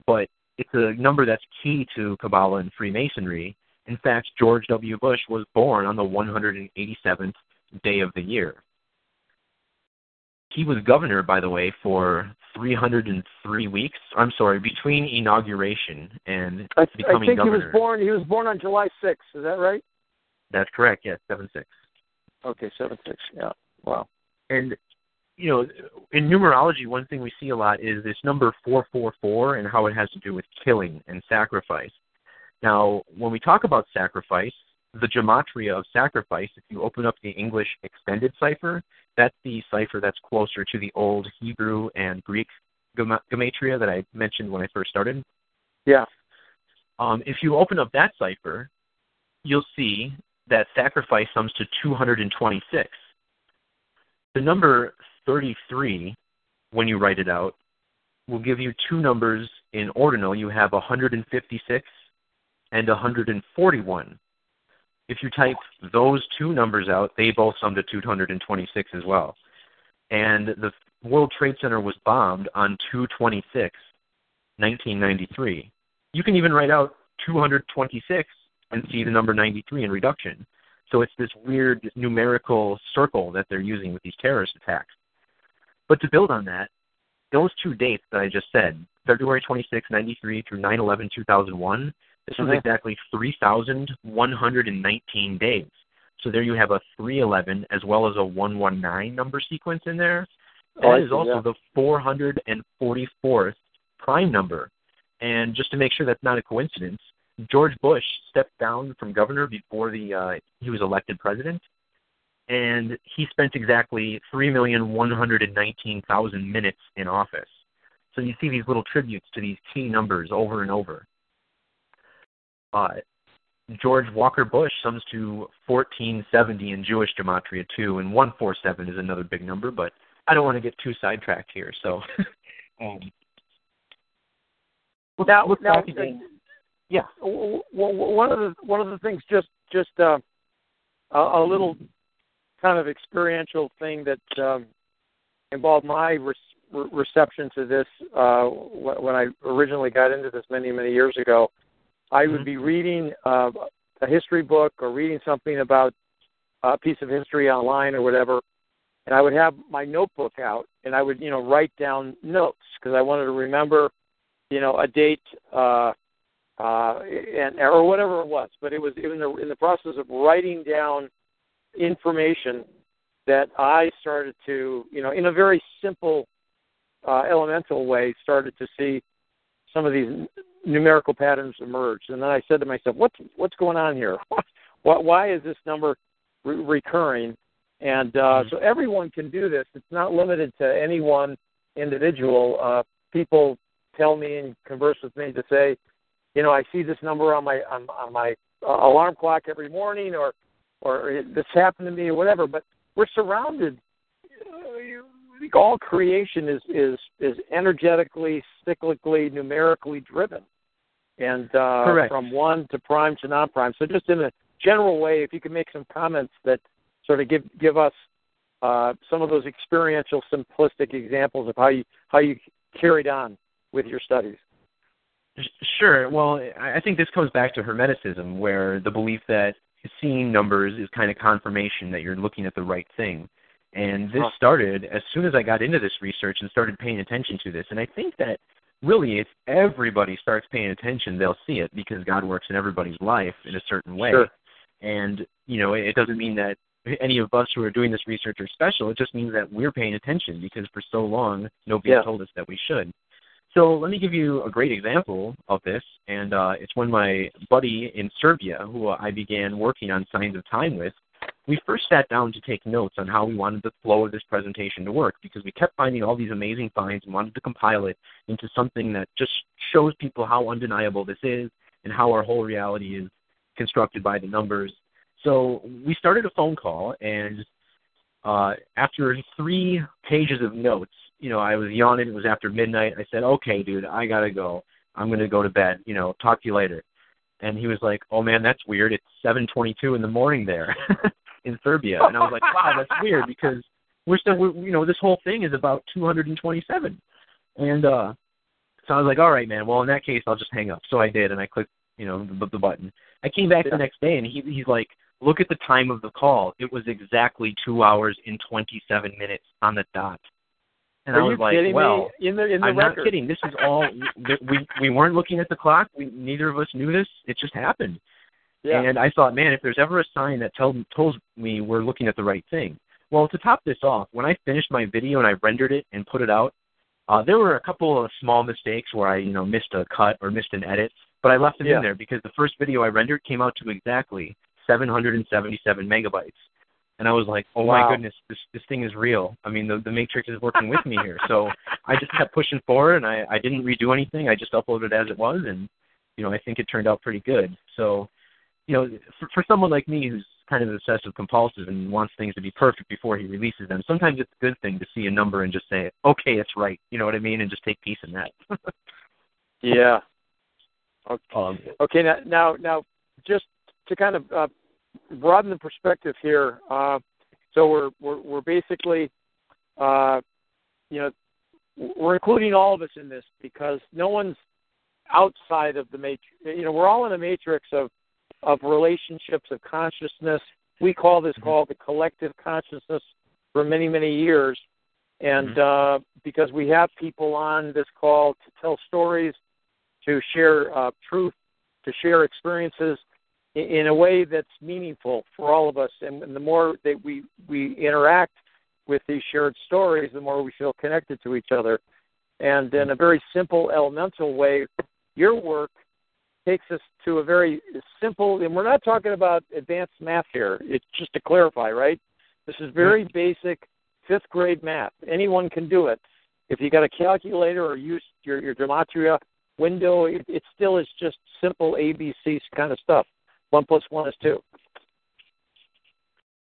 but it's a number that's key to Kabbalah and Freemasonry. In fact, George W. Bush was born on the 187th day of the year. He was governor, by the way, for 303 weeks. I'm sorry, between inauguration and I, I think governor. he was born. He was born on July 6th. Is that right? That's correct. Yes, seven six. Okay, seven six. Yeah. Wow. And you know, in numerology, one thing we see a lot is this number four four four and how it has to do with killing and sacrifice. Now, when we talk about sacrifice, the gematria of sacrifice, if you open up the English extended cipher, that's the cipher that's closer to the old Hebrew and Greek gematria that I mentioned when I first started. Yeah. Um, if you open up that cipher, you'll see that sacrifice sums to 226. The number 33, when you write it out, will give you two numbers in ordinal. You have 156 and 141. If you type those two numbers out, they both sum to 226 as well. And the World Trade Center was bombed on 226, 1993. You can even write out 226 and see the number 93 in reduction. So it's this weird numerical circle that they're using with these terrorist attacks. But to build on that, those two dates that I just said, February 26, 93 through 9 11, 2001, this was Mhm. exactly 3,119 days. So there you have a 311 as well as a 119 number sequence in there. Oh, That is also yeah. the 444th prime number. And just to make sure that's not a coincidence, George Bush stepped down from governor before the uh, he was elected president, and he spent exactly three million one hundred and nineteen thousand minutes in office. So you see these little tributes to these key numbers over and over. Uh, George Walker Bush sums to 1470 in Jewish gematria too, and 147 is another big number, but I don't want to get too sidetracked here. So, um, let's Now, now, again. Yeah. one of the one of the things just just uh, a, a little kind of experiential thing that um, involved my re- re- reception to this uh, when I originally got into this many many years ago. I would be reading uh, a history book or reading something about a piece of history online or whatever, and I would have my notebook out and I would you know write down notes because I wanted to remember you know a date. Uh, uh, and or whatever it was. But it was in the in the process of writing down information that I started to, you know, in a very simple, uh, elemental way, started to see some of these numerical patterns emerge. And then I said to myself, "What's what's going on here? why, why is this number re- recurring?" And uh, so everyone can do this. It's not limited to any one individual. Uh, people tell me and converse with me to say, you know, I see this number on my on, on my uh, alarm clock every morning, or or this happened to me, or whatever. But we're surrounded. I think all creation is is is energetically, cyclically, numerically driven, and uh, Correct. from one to prime to non-prime. So, just in a general way, if you could make some comments that sort of give give us uh, some of those experiential, simplistic examples of how you how you carried on with your studies. Sure. Well, I think this comes back to Hermeticism, where the belief that seeing numbers is kind of confirmation that you're looking at the right thing. And this started as soon as I got into this research and started paying attention to this. And I think that really, if everybody starts paying attention, they'll see it because God works in everybody's life in a certain way. Sure. And, you know, it doesn't mean that any of us who are doing this research are special. It just means that we're paying attention because for so long, nobody Yeah. told us that we should. So let me give you a great example of this, and uh, it's when my buddy in Serbia, who I began working on Signs of Time with, we first sat down to take notes on how we wanted the flow of this presentation to work because we kept finding all these amazing finds and wanted to compile it into something that just shows people how undeniable this is and how our whole reality is constructed by the numbers. So we started a phone call, and uh, after three pages of notes, you know, I was yawning. It was after midnight. I said, "Okay, dude, I gotta go. I'm gonna go to bed. You know, talk to you later." And he was like, "Oh man, that's weird. It's 7:22 in the morning there in Serbia." And I was like, "Wow, that's weird because we're still, we're, you know, this whole thing is about 227." And uh so I was like, "All right, man. Well, in that case, I'll just hang up." So I did, and I clicked, you know, the, the button. I came back Yeah. the next day, and he he's like, "Look at the time of the call. It was exactly two hours and 27 minutes on the dot." And Are I was you like, kidding "Well." me? In the in the I'm record. not kidding. This is all we we weren't looking at the clock. We neither of us knew this. It just happened. Yeah. And I thought, man, if there's ever a sign that tells tells me we're looking at the right thing. Well, to top this off, when I finished my video and I rendered it and put it out, uh, there were a couple of small mistakes where I, you know, missed a cut or missed an edit, but I left them Yeah. in there because the first video I rendered came out to exactly 777 megabytes. And I was like, oh Wow. my goodness, this this thing is real. I mean, the the Matrix is working with me here. So I just kept pushing forward, and I I didn't redo anything. I just uploaded it as it was, and you know I think it turned out pretty good. So, you know, for, for someone like me who's kind of obsessive compulsive and wants things to be perfect before he releases them, sometimes it's a good thing to see a number and just say, okay, it's right. You know what I mean, and just take peace in that. Yeah. Okay. um, Okay. Now, now, now, just to kind of uh, broaden the perspective here. Uh, so we're we're we're basically, uh, you know, we're including all of us in this because no one's outside of the matrix. You know, we're all in a matrix of of relationships of consciousness. We call this call the collective consciousness for many many years, and uh, because we have people on this call to tell stories, to share uh, truth, to share experiences in, a way that's meaningful for all of us. And, and the more that we we interact with these shared stories, the more we feel connected to each other. And in a very simple, elemental way, your work takes us to a very simple, and we're not talking about advanced math here. It's just to clarify, right? This is very mm-hmm. basic fifth grade math. Anyone can do it. If you got a calculator or use your, your gematria window, it, it still is just simple ABC kind of stuff. One plus one is two.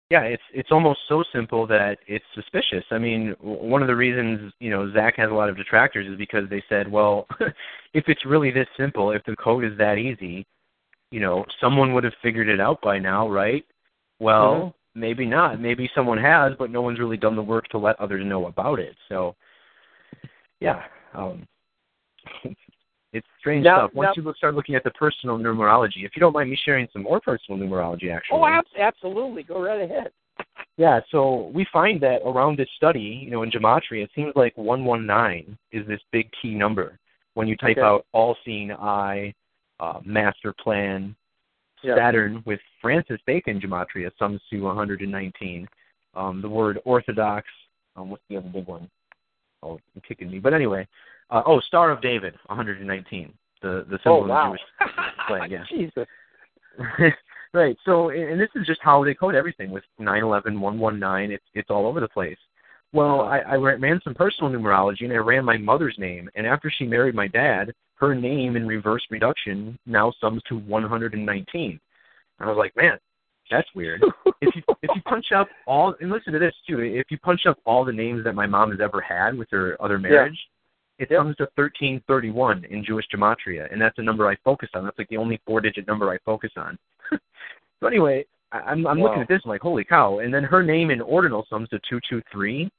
Yeah, it's it's almost so simple that it's suspicious. I mean, one of the reasons you know Zach has a lot of detractors is because they said, well, if it's really this simple, if the code is that easy, you know, someone would have figured it out by now, right? Well, maybe not. Maybe someone has, but no one's really done the work to let others know about it. So, yeah, um, it's strange Now- stuff. Once now- you look, start looking at the personal numerology, if you don't mind me sharing some more personal numerology, actually. Oh, ab- absolutely. Go right ahead. Yeah, so we find that around this study, you know, in gematria, it seems like 119 is this big key number. When you type Okay. out all-seeing eye, uh, master plan, Yeah. Saturn with Francis Bacon gematria sums to 119. Um, the word orthodox, um, what's the other big one? Oh, you're kicking me. But anyway, uh, oh, Star of David, 119. The the symbol Oh, wow. of the Jewish flag. Yeah. Jesus. right. So, and this is just how they code everything with 911, 119. It's it's all over the place. Well, I, I ran ran some personal numerology, and I ran my mother's name. And after she married my dad, her name in reverse reduction now sums to 119. And I was like, man, that's weird. if you if you punch up all and listen to this too, if you punch up all the names that my mom has ever had with her other marriage, it Yep. comes to 1331 in Jewish gematria, and that's the number I focus on. That's like the only four-digit number I focus on. so anyway, I, I'm I'm Wow. looking at this I'm like, holy cow! And then her name in ordinal sums to 223.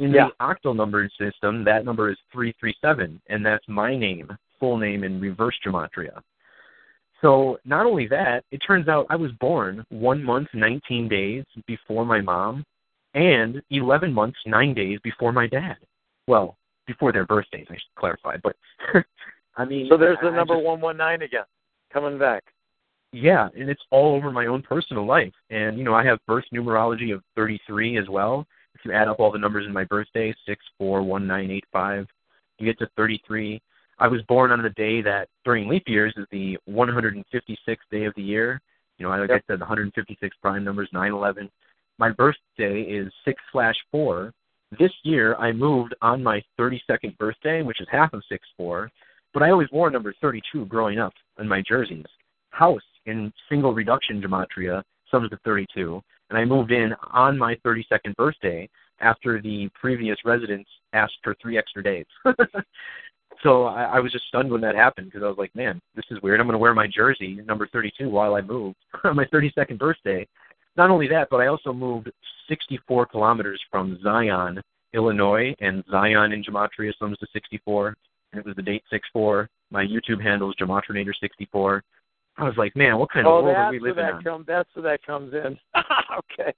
In Yeah. the octal numbered system, that number is 337, and that's my name, full name in reverse gematria. So not only that, it turns out I was born one month, 19 days before my mom, and 11 months, nine days before my dad. Well, before their birthdays, I should clarify. But I mean, So there's the I number 119 again, coming back. yeah, and it's all over my own personal life. And you know, I have birth numerology of 33 as well. If you add up all the numbers in my birthday, six, four, one, nine, eight, five, you get to 33. I was born on the day that during leap years is the 156th day of the year. You know, like Yep. I said, the 156 prime numbers, 9/11. My birthday is six slash four. This year, I moved on my 32nd birthday, which is half of six four. But I always wore number 32 growing up in my jerseys. House in single reduction gematria sums to 32, and I moved in on my 32nd birthday. after the previous residents asked for three extra days. so I, I was just stunned when that happened because I was like, man, this is weird. I'm going to wear my jersey, number 32, while I move on my 32nd birthday. Not only that, but I also moved 64 kilometers from Zion, Illinois, and Zion in Gematria sums to 64, and it was the date 64. My YouTube handle is Gematrinator64. I was like, man, what kind oh, of world are we living that in? Come, that's where that comes in. okay.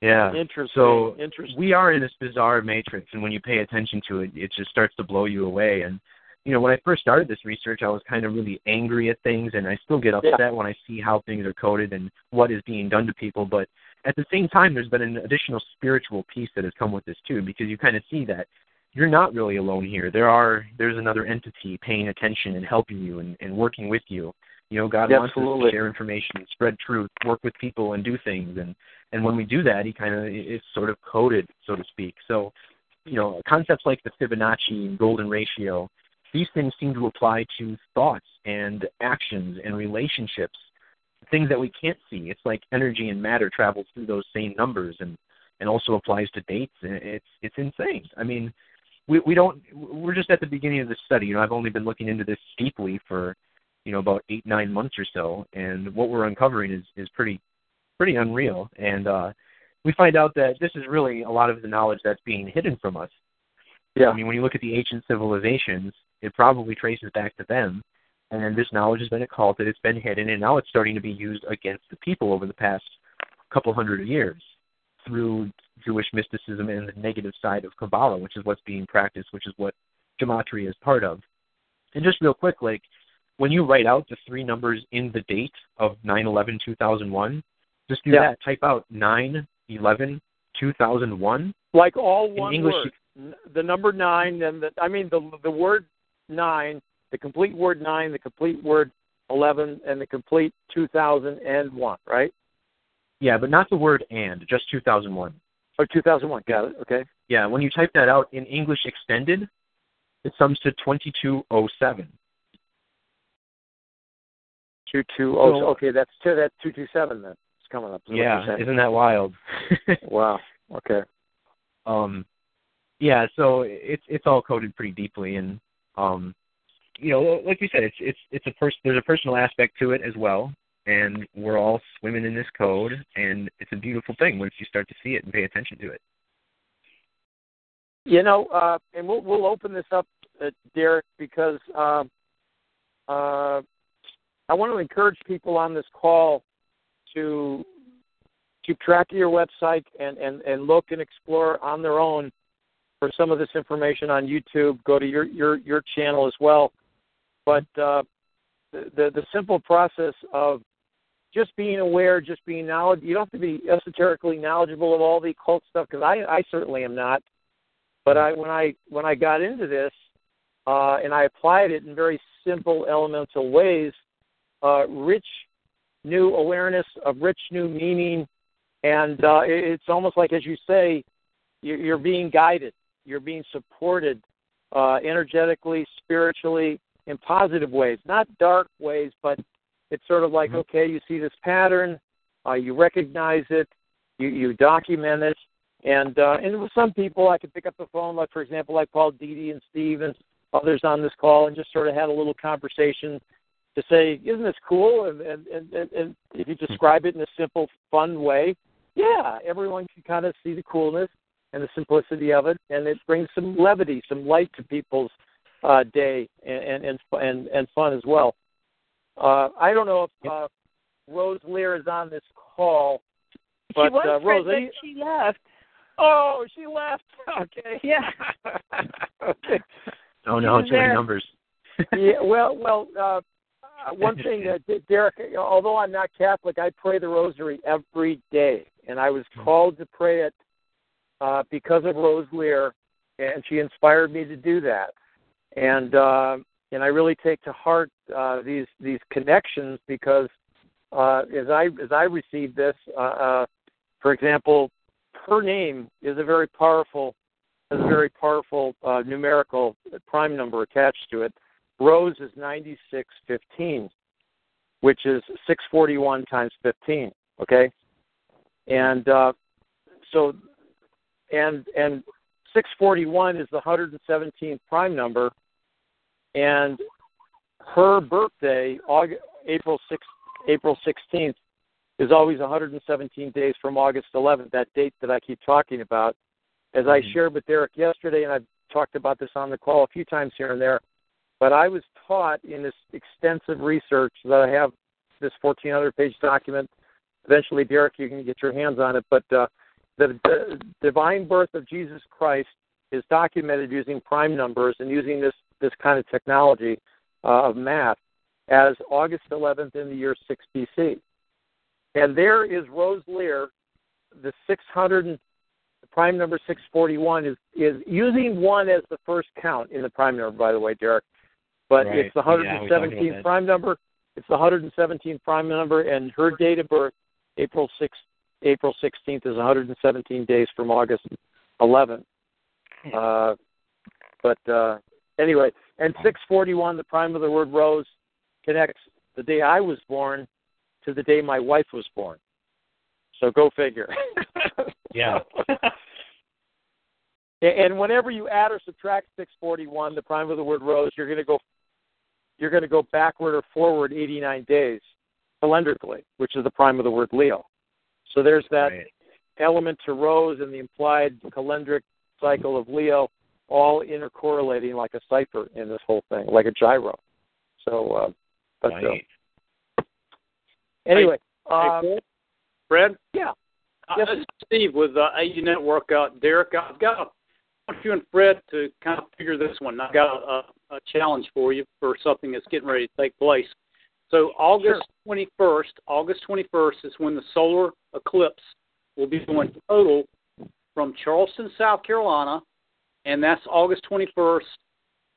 Yeah. Interesting. So Interesting. we are in this bizarre matrix, and when you pay attention to it, it just starts to blow you away. And you know, when I first started this research, I was kind of really angry at things, and I still get upset Yeah. when I see how things are coded and what is being done to people. But at the same time, there's been an additional spiritual piece that has come with this too, because you kind of see that you're not really alone here. There are there's another entity paying attention and helping you and, and working with you. You know, God wants us Absolutely. to share information, spread truth, work with people, and do things. And and when we do that, he kind of it's sort of coded, so to speak. So, you know, concepts like the Fibonacci and golden ratio, these things seem to apply to thoughts and actions and relationships, things that we can't see. It's like energy and matter travels through those same numbers, and and also applies to dates. It's it's insane. I mean, we we don't we're just at the beginning of this study. You know, I've only been looking into this deeply for you know about eight nine months or so, and what we're uncovering is is pretty pretty unreal. And uh, we find out that this is really a lot of the knowledge that's being hidden from us. Yeah. I mean, when you look at the ancient civilizations, it probably traces back to them. And this knowledge has been occulted, it's been hidden, and now it's starting to be used against the people over the past couple hundred years through Jewish mysticism and the negative side of Kabbalah, which is what's being practiced, which is what Gematria is part of. And just real quick, like when you write out the three numbers in the date of 9/11/2001, just do Yeah. that. Type out 9/11/2001. Like all In one English, word. The number nine, and the I mean the the word nine, the complete word nine, the complete word eleven, and the complete two thousand and one, right? Yeah, but not the word and, just 2001. Or two thousand one. Got it. Okay. Yeah, when you type that out in English extended, it sums to 2207. Two two oh. So- okay, that's two. That's two two seven. Then it's coming up. Yeah, isn't that wild? Wow. Okay. um yeah so it's it's all coded pretty deeply and um you know like you said it's it's it's a pers- there's a personal aspect to it as well and we're all swimming in this code and it's a beautiful thing once you start to see it and pay attention to it. You know, uh, and we'll we'll open this up, uh, Derek, because um, uh, I want to encourage people on this call to keep track of your website and, and, and look and explore on their own for some of this information on YouTube. Go to your your, your channel as well. But uh, the, the simple process of just being aware, just being knowledgeable. You don't have to be esoterically knowledgeable of all the occult stuff because I, I certainly am not. But I when I when I got into this uh, and I applied it in very simple elemental ways, uh, rich new awareness of rich new meaning, and uh, it, it's almost like as you say, you're, you're being guided, you're being supported uh, energetically, spiritually, in positive ways, not dark ways, but it's sort of like okay, you see this pattern, uh, you recognize it, you you document it, and uh, and with some people, I could pick up the phone, like for example, like Paul Didi and Steve and others on this call, and just sort of had a little conversation to say, isn't this cool? And and and, and, and if you describe it in a simple, fun way, yeah, everyone can kind of see the coolness and the simplicity of it, and it brings some levity, some light to people's uh, day, and and and and fun as well. Uh, I don't know if uh, Rose Lear is on this call, but she was, uh, Rose, are you- she left. Oh, she left. Okay. Yeah. okay. oh no She was too many numbers Yeah. Well, well. Uh, one thing, uh, D- Derek. Although I'm not Catholic, I pray the Rosary every day, and I was called to pray it uh, because of Rose Lear, and she inspired me to do that. And uh, and I really take to heart uh, these these connections because uh, as I as I receive this, uh, uh, for example, her name is a very powerful has a very powerful uh, numerical prime number attached to it. Rose is 9615, which is 641 times 15. Okay, and uh, so and and 641 is the 117th prime number, and her birthday, August, April 6, April 16th, is always 117 days from August 11th. That date that I keep talking about, as I Mhm. shared with Derek yesterday, and I've talked about this on the call a few times here and there. But I was taught in this extensive research that I have this 1,400 page document. Eventually, Derek, you can get your hands on it. But uh, the, the divine birth of Jesus Christ is documented using prime numbers and using this this kind of technology uh, of math as August 11th in the year 6 BC. And there is Rose Lear, the 600 prime number 641 is is using one as the first count in the prime number by the way Derek but Right. it's the Yeah, we talked about 117th that. prime number it's the 117th prime number and her date of birth April 6th April 16th is 117 days from August 11th uh but uh anyway and 641 the prime of the word rose connects the day I was born to the day my wife was born. So go figure. Yeah. and whenever you add or subtract 641, the prime of the word rose, you're going to go you're going to go backward or forward 89 days calendarically, which is the prime of the word Leo. So there's that Right. element to rose and the implied calendric cycle of Leo, all intercorrelating like a cipher in this whole thing, like a gyro. So, uh, but uh, anyway, Hey, um, Fred? Fred? yeah, Uh, Yes, this is Steve with uh, AU Network. Uh, Derek, I've got a, I want you and Fred to kind of figure this one. I've got a, a challenge for you for something that's getting ready to take place. So August 21st, August 21st is when the solar eclipse will be going total from Charleston, South Carolina, and that's August 21st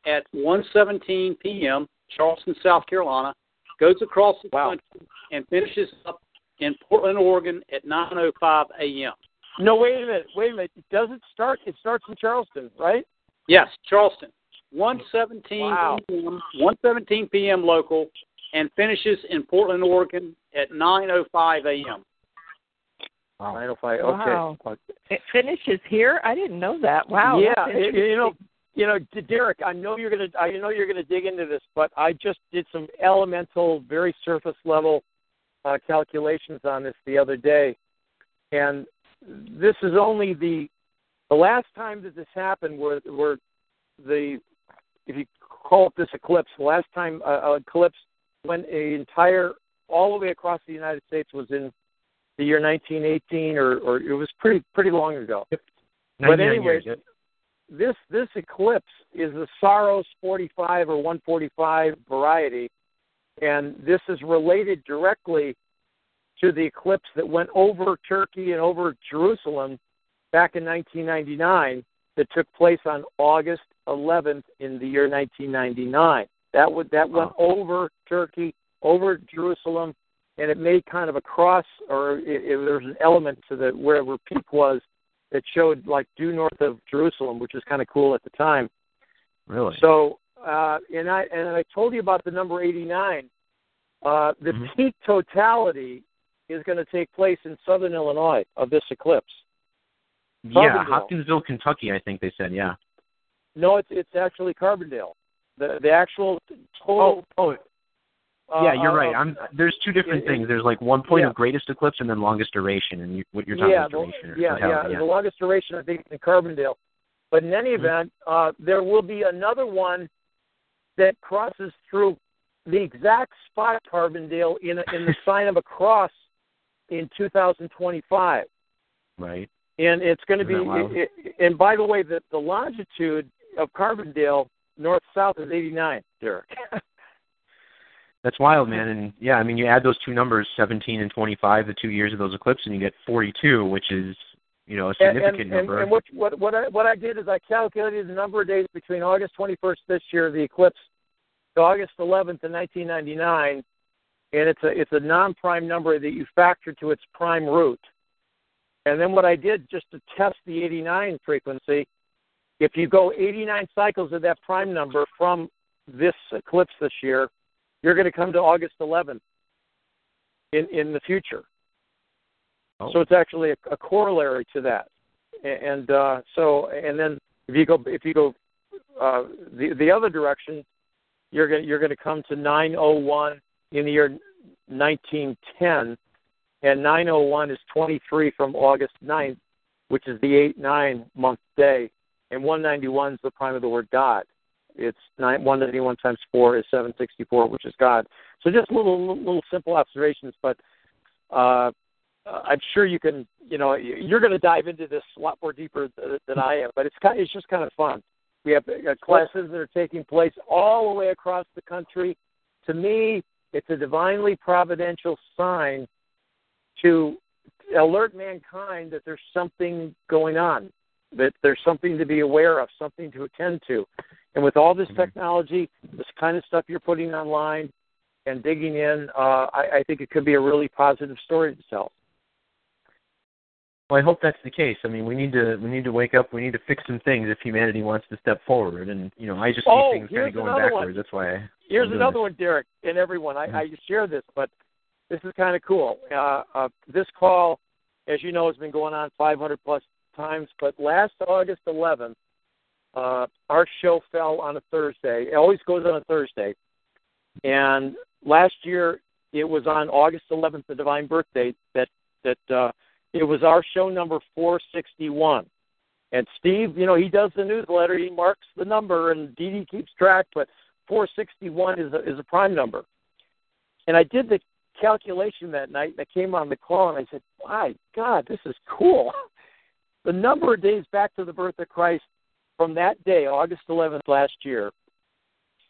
at 1:17 p.m. Charleston, South Carolina. Goes across the Wow. country and finishes up in Portland, Oregon at 9:05 a.m. no, wait a minute, wait a minute. It doesn't start? It starts in Charleston, right? Yes, Charleston. 1:17 Wow. p.m. 1:17 p.m. local, and finishes in Portland, Oregon at 9:05 a.m. Wow. 905. Wow. It finishes here. I didn't know that. Wow. yeah, that's you- you know, you know, Derek, I know you're gonna, I know you're gonna dig into this, but I just did some elemental, very surface level uh, calculations on this the other day, and this is only the the last time that this happened, where where the if you call it this eclipse, the last time uh, uh, eclipse went a entire all the way across the United States was in the year 1918, or or it was pretty pretty long ago. But anyway, yep. this this eclipse is the Saros 45 or 145 variety, and this is related directly to the eclipse that went over Turkey and over Jerusalem back in 1999 that took place on August 11th in the year 1999. That would that went over Turkey, over Jerusalem, and it made kind of a cross, or it, it, there was an element to the where where peak was that showed like due north of Jerusalem, which was kind of cool at the time. Really? So, uh, and I and I told you about the number 89. Uh, the Mhm. peak totality is going to take place in southern Illinois of this eclipse. yeah, Hopkinsville, Kentucky, I think they said, yeah. No, it's it's actually Carbondale. The the actual total. Oh, uh, yeah, you're right. uh, I'm there's two different it- things. There's like one point yeah. of greatest eclipse and then longest duration, and you, what you're talking yeah, about duration the, yeah, yeah, The longest duration, I think, in Carbondale. But in any Mhm. event, uh, there will be another one that crosses through the exact spot Carbondale in a, in the sign of a cross in 2025, right? and it's going to be. Isn't? It, it, and by the way, the, the longitude of Carbondale north south is 89, Derek. That's wild, man. And yeah, I mean, you add those two numbers, 17 and 25, the two years of those eclipses, and you get 42, which is, you know, a significant and, number. And, and what what what I, what I did is I calculated the number of days between August 21st this year, the eclipse, to August 11th in 1999, and it's a it's a non-prime number that you factor to its prime root. And then what I did just to test the 89 frequency, if you go 89 cycles of that prime number from this eclipse this year, you're going to come to August 11th in in the future. Oh. So it's actually a, a corollary to that. and uh, so and then if you go if you go uh, the the other direction, you're going you're going to come to 901 in the year 1910, and 901 is 23 from August 9th, which is the 8 9 month day, and 191 is the prime of the word God. It's nine, 191 times 4 is 764, which is God. So just little little simple observations, but uh, I'm sure you can. You know, you're going to dive into this a lot more deeper than I am, but it's kind. It's just kind of fun. We have uh, classes that are taking place all the way across the country. To me, it's a divinely providential sign to alert mankind that there's something going on, that there's something to be aware of, something to attend to. And with all this mm-hmm. technology, this kind of stuff you're putting online and digging in, uh, I, I think it could be a really positive story to tell. Well, I hope that's the case. I mean, we need to we need to wake up. We need to fix some things if humanity wants to step forward. And you know, I just see oh, things kind of going backwards. One. That's why. I, here's another this. one, Derek, and everyone. I, mm-hmm. I share this, but this is kind of cool. Uh, uh, this call, as you know, has been going on 500 plus times. But last August 11th, uh, our show fell on a Thursday. It always goes on a Thursday. And last year, it was on August 11th, the divine birthday, that that uh, it was our show number 461. And Steve, you know, he does the newsletter. He marks the number, and Dee Dee keeps track. But 461 is a, is a prime number. And I did the calculation that night, and I came on the call, and I said, "My God, this is cool." The number of days back to the birth of Christ from that day, August 11th last year,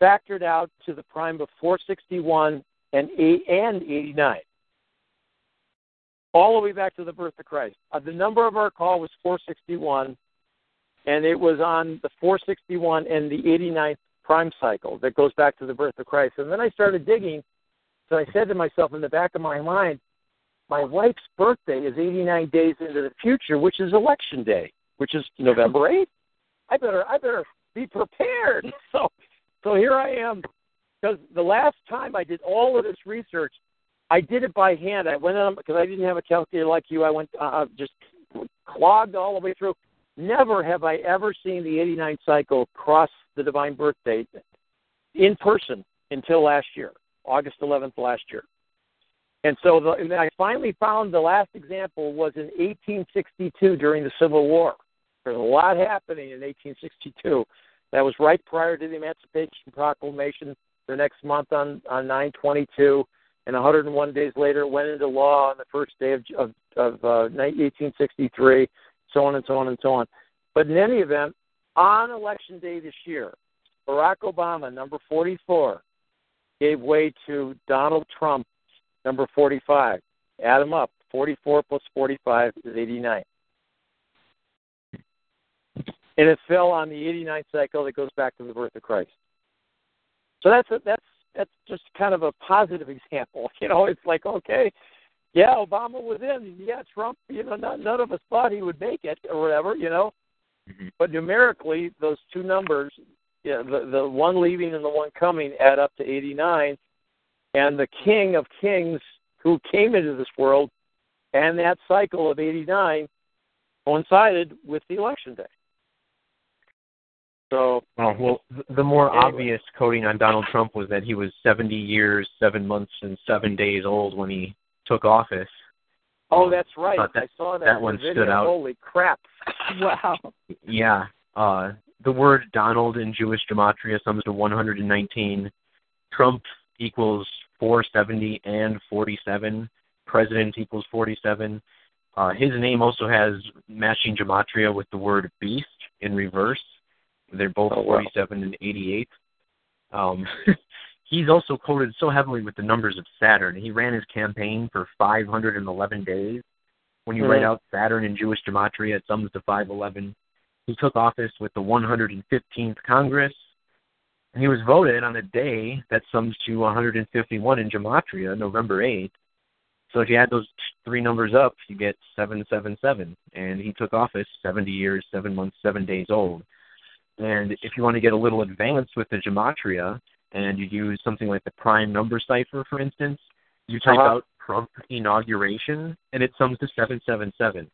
factored out to the prime of 461 and eight and 89 all the way back to the birth of Christ. Uh, the number of our call was 461, and it was on the 461 and the 89th prime cycle that goes back to the birth of Christ. And then I started digging, so I said to myself in the back of my mind, my wife's birthday is 89 days into the future, which is election day, which is November 8th. I better, I better be prepared. So, so here I am, because the last time I did all of this research, I did it by hand. I went on because I didn't have a calculator like you. I went uh, uh, just clogged all the way through. Never have I ever seen the 89 cycle cross the divine birth date in person until last year, August 11th last year. And so the, and I finally found the last example was in 1862 during the Civil War. There's a lot happening in 1862. That was right prior to the Emancipation Proclamation. The next month on on 922 and 101 days later went into law on the first day of, of, of uh, 1863, so on and so on and so on. But in any event, on election day this year, Barack Obama, number 44, gave way to Donald Trump, number 45. Add them up. 44 plus 45 is 89. And it fell on the 89th cycle that goes back to the birth of Christ. So that's a, that's that's just kind of a positive example. You know, it's like okay, yeah, Obama was in, yeah, Trump. You know, not, none of us thought he would make it or whatever. You know, mm-hmm. but numerically, those two numbers, yeah, the the one leaving and the one coming, add up to 89, and the King of Kings who came into this world, and that cycle of 89 coincided with the election day. So, oh, well, the more anyway. obvious coding on Donald Trump was that he was 70 years, seven months, and seven days old when he took office. Oh, that's right. That, I saw that. That one video. stood out. Holy crap! wow. Yeah. Uh, the word Donald in Jewish gematria sums to 119. Trump equals 470 and 47. President equals 47. Uh, his name also has matching gematria with the word beast in reverse. They're both oh, 47 and 88. Um, he's also coded so heavily with the numbers of Saturn. He ran his campaign for 511 days. When you mm-hmm. write out Saturn in Jewish gematria, it sums to 511. He took office with the 115th Congress. And he was voted on a day that sums to 151 in gematria, November 8th. So if you add those three numbers up, you get 777. And he took office 70 years, 7 months, 7 days old. And if you want to get a little advanced with the gematria, and you use something like the prime number cipher, for instance, you type uh-huh. out Trump inauguration, and it sums to 777.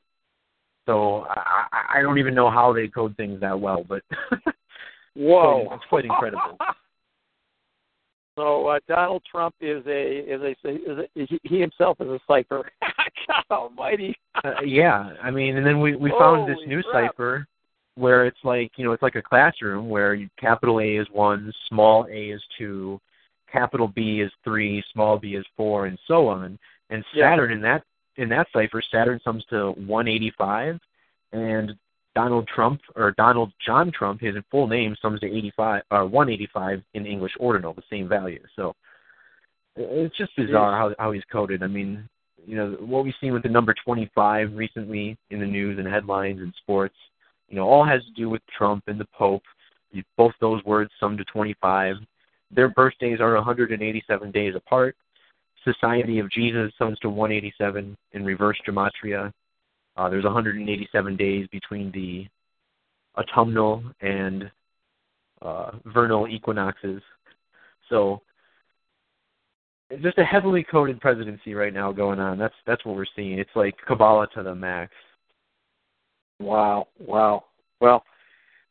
So I, I don't even know how they code things that well, but Whoa, it's quite incredible. So uh, Donald Trump is a is a, is a he, he himself is a cipher. God Almighty. Uh, yeah, I mean, and then we we found this new crap. cipher where it's like you know it's like a classroom where you, capital A is one, small a is two, capital B is three, small b is four, and so on. And Yeah. Saturn in that in that cipher, Saturn sums to 185, and Donald Trump or Donald John Trump, his full name sums to 85 or 185 in English ordinal, the same value. So it's just bizarre how how he's coded. I mean, you know what we've seen with the number 25 recently in the news and headlines and sports. You know, all has to do with Trump and the Pope. Both those words sum to 25. Their birthdays are 187 days apart. Society of Jesus sums to 187 in reverse gematria. Uh, there's 187 days between the autumnal and uh, vernal equinoxes. So it's just a heavily coded presidency right now going on. That's that's what we're seeing. It's like Kabbalah to the max. Wow, wow. Well,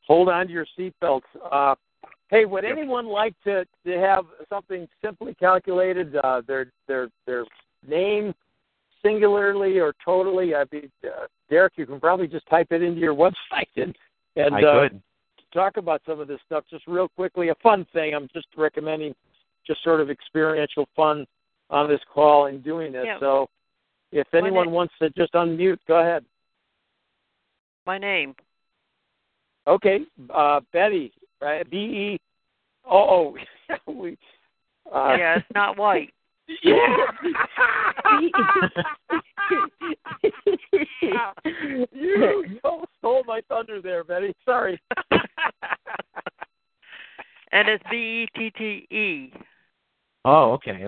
hold on to your seatbelts. Uh, hey, would anyone like to to have something simply calculated? Uh, their their their name singularly or totally? I mean, uh, Derek, you can probably just type it into your website and and I uh, talk about some of this stuff just real quickly. A fun thing. I'm just recommending just sort of experiential fun on this call and doing this. Yeah. So, if anyone wants to just unmute, go ahead. My name. Okay, uh, Betty, right? B E. Oh, oh, we. Uh, yeah, it's not white. you stole- stole my thunder there, Betty. Sorry. And it's B E T T E. Oh, okay.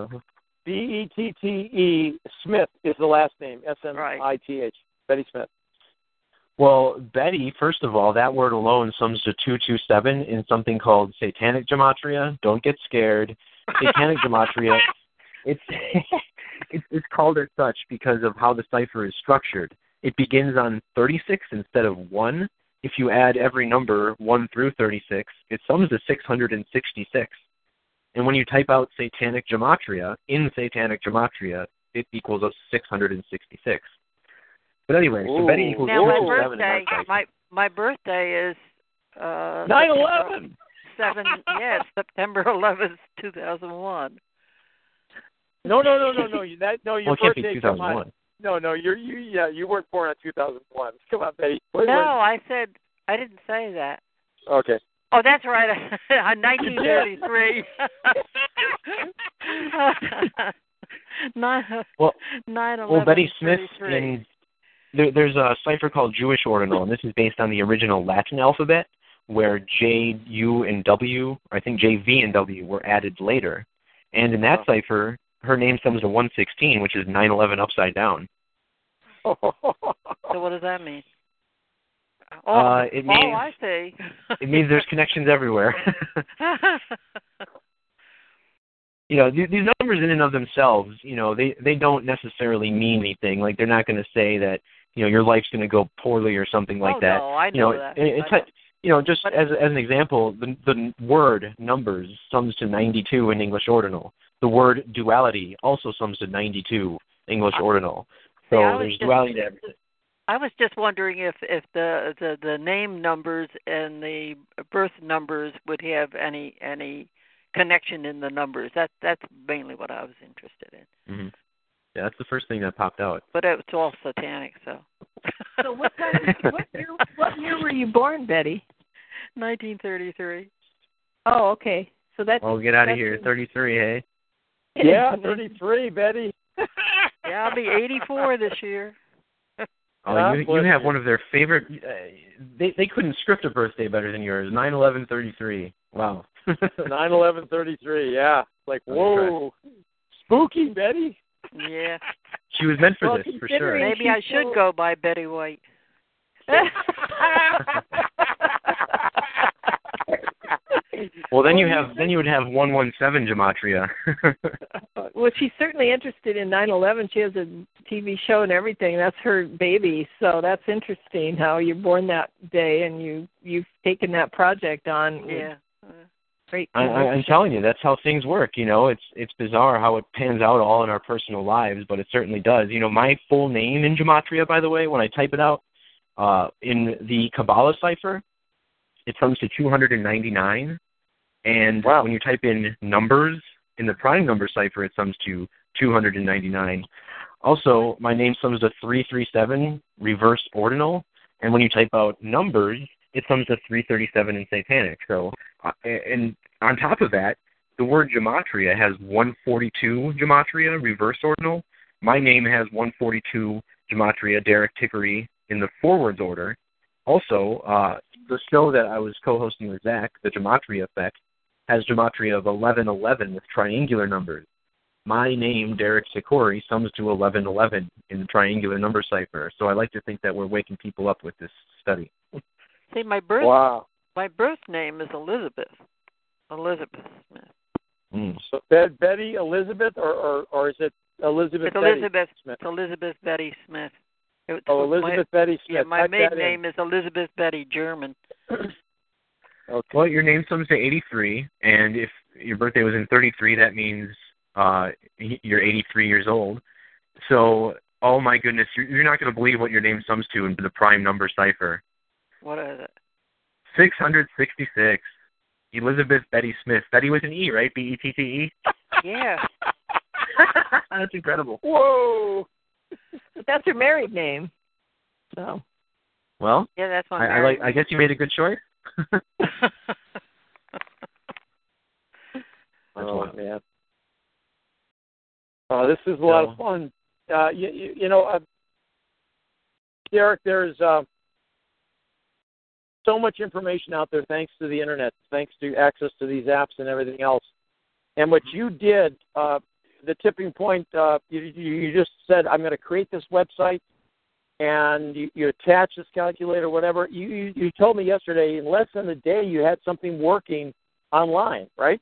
B E T T E Smith is the last name. S M I T H. Betty Smith. Well, Betty, first of all, that word alone sums to 227 in something called satanic gematria. Don't get scared. Satanic gematria, it's, it's it's called as such because of how the cipher is structured. It begins on 36 instead of 1. If you add every number 1 through 36, it sums to 666. And when you type out satanic gematria in satanic gematria, it equals a 666. But anyway, so Betty equals now my birthday, my my birthday is uh Nine eleven. Seven, yes, September eleventh, two thousand one. No, no, no, no, no. You, that, no, your Well, it can't be birthday. come 2001. No, no, you're you. Yeah, you weren't born in 2001. Come on, Betty. Wait, No, wait. I said I didn't say that. Okay. Oh, that's right. Nineteen thirty-three. Nine. Well, Nine well, Betty Smith 33. in there, there's a cipher called Jewish ordinal, and this is based on the original Latin alphabet, where J, U, and W, or I think J, V, and W were added later. And in that uh-huh. cipher, her name sums to 116, which is 9/11 upside down. So what does that mean? Oh, Uh, it oh, means- I see. It means there's connections everywhere. you know, these, these numbers in and of themselves, you know, they they don't necessarily mean anything. Like they're not going to say that you know your life's going to go poorly or something like Oh, that. no, I you know, know that. it- it's I like- you know, just as as an example, the the word numbers sums to 92 in English ordinal. The word duality also sums to 92 English ordinal. So See, there's just- duality to everything. I was just wondering if if the, the the name numbers and the birth numbers would have any any connection in the numbers. That that's mainly what I was interested in. hmm Yeah, that's the first thing that popped out. But it's all satanic, so. So what time? What year? What year were you born, Betty? 1933. Oh, okay. So that's. Well, get out of that's- here, 33, hey. Yeah, 33, Betty. Yeah, I'll be 84 this year. Oh, you you have one of their favorite. Uh, they they couldn't script a birthday better than yours. Nine eleven thirty three. Wow. 9 11 33, yeah. Like, whoa. Spooky, Betty. Yeah. She was meant for Well, this for sure. Maybe I should go by Betty White. Well, then you have then you would have one one seven gematria. well, she's certainly interested in 9/11. She has a TV show and everything. That's her baby. So that's interesting how you're born that day and you you've taken that project on. Yeah. Great. I, I, I'm telling you, that's how things work. You know, it's it's bizarre how it pans out all in our personal lives, but it certainly does. You know, my full name in gematria, by the way, when I type it out uh, in the Kabbalah cipher, it comes to 299, and Wow. when you type in numbers in the prime number cipher, it sums to 299. Also, my name sums to 337 reverse ordinal, and when you type out numbers, it sums to 337 in satanic. So, uh, and on top of that, the word gematria has 142 gematria reverse ordinal. My name has 142 gematria Derek Tikkuri in the forwards order. Also, uh, the show that I was co-hosting with Zach, the Gematria Effect, has gematria of 1111 with triangular numbers. My name, Derek Tikkuri, sums to 1111 in the triangular number cipher. So I like to think that we're waking people up with this study. See, my birth Wow. my birth name is Elizabeth. Elizabeth Smith. Mm. So Be- Betty Elizabeth, or, or or is it Elizabeth? It's Betty Elizabeth. Smith? It's Elizabeth Betty Smith. It- Oh, my- Elizabeth Betty Smith. Yeah, my Type maiden that in. name is Elizabeth Betty German. Okay. Well, your name sums to 83, and if your birthday was in 33, that means uh, you're 83 years old. So, oh my goodness, you're, you're not going to believe what your name sums to in the prime number cipher. What is it? 666. Elizabeth Betty Smith. Betty with an E, right? B E T T E. Yeah. That's incredible. Whoa. But that's her married name. So Well, Yeah, that's my I, I like. I guess you made a good choice. Oh man. Uh, this is a lot of fun. Uh, you, you, you know, uh, Derek, there's uh, so much information out there thanks to the internet, thanks to access to these apps and everything else. And what you did, uh, the tipping point, uh, you you just said, I'm going to create this website, and you, you attach this calculator, whatever. You, you you told me yesterday, in less than a day, you had something working online, right?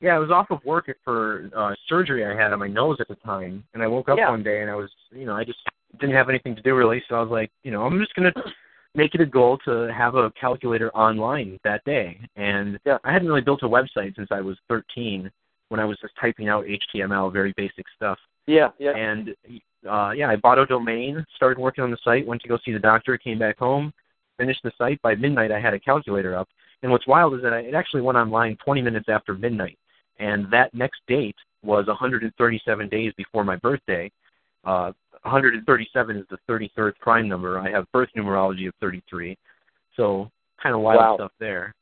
Yeah, I was off of work for uh, surgery I had on my nose at the time, and I woke up Yeah. one day and I was, you know, I just didn't have anything to do really, so I was like, you know, I'm just gonna make it a goal to have a calculator online that day. And Yeah. I hadn't really built a website since I was 13, when I was just typing out HTML, very basic stuff. Yeah, yeah. And uh, yeah, I bought a domain, started working on the site, went to go see the doctor, came back home, finished the site. By midnight, I had a calculator up. And what's wild is that I, it actually went online 20 minutes after midnight. And that next date was 137 days before my birthday. Uh, 137 is the 33rd prime number. I have birth numerology of 33. So kind of wild Wow. stuff there.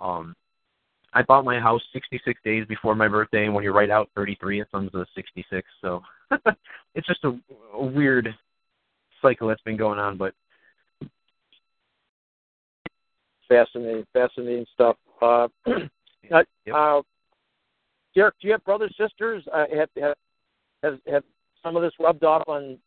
Um, I bought my house 66 days before my birthday, and when you write out 33, it comes to 66. So it's just a, a weird cycle that's been going on. But Fascinating, fascinating stuff. Uh, uh, Yep. uh, Derek, do you have brothers, sisters? Uh, have, have have have some of this rubbed off on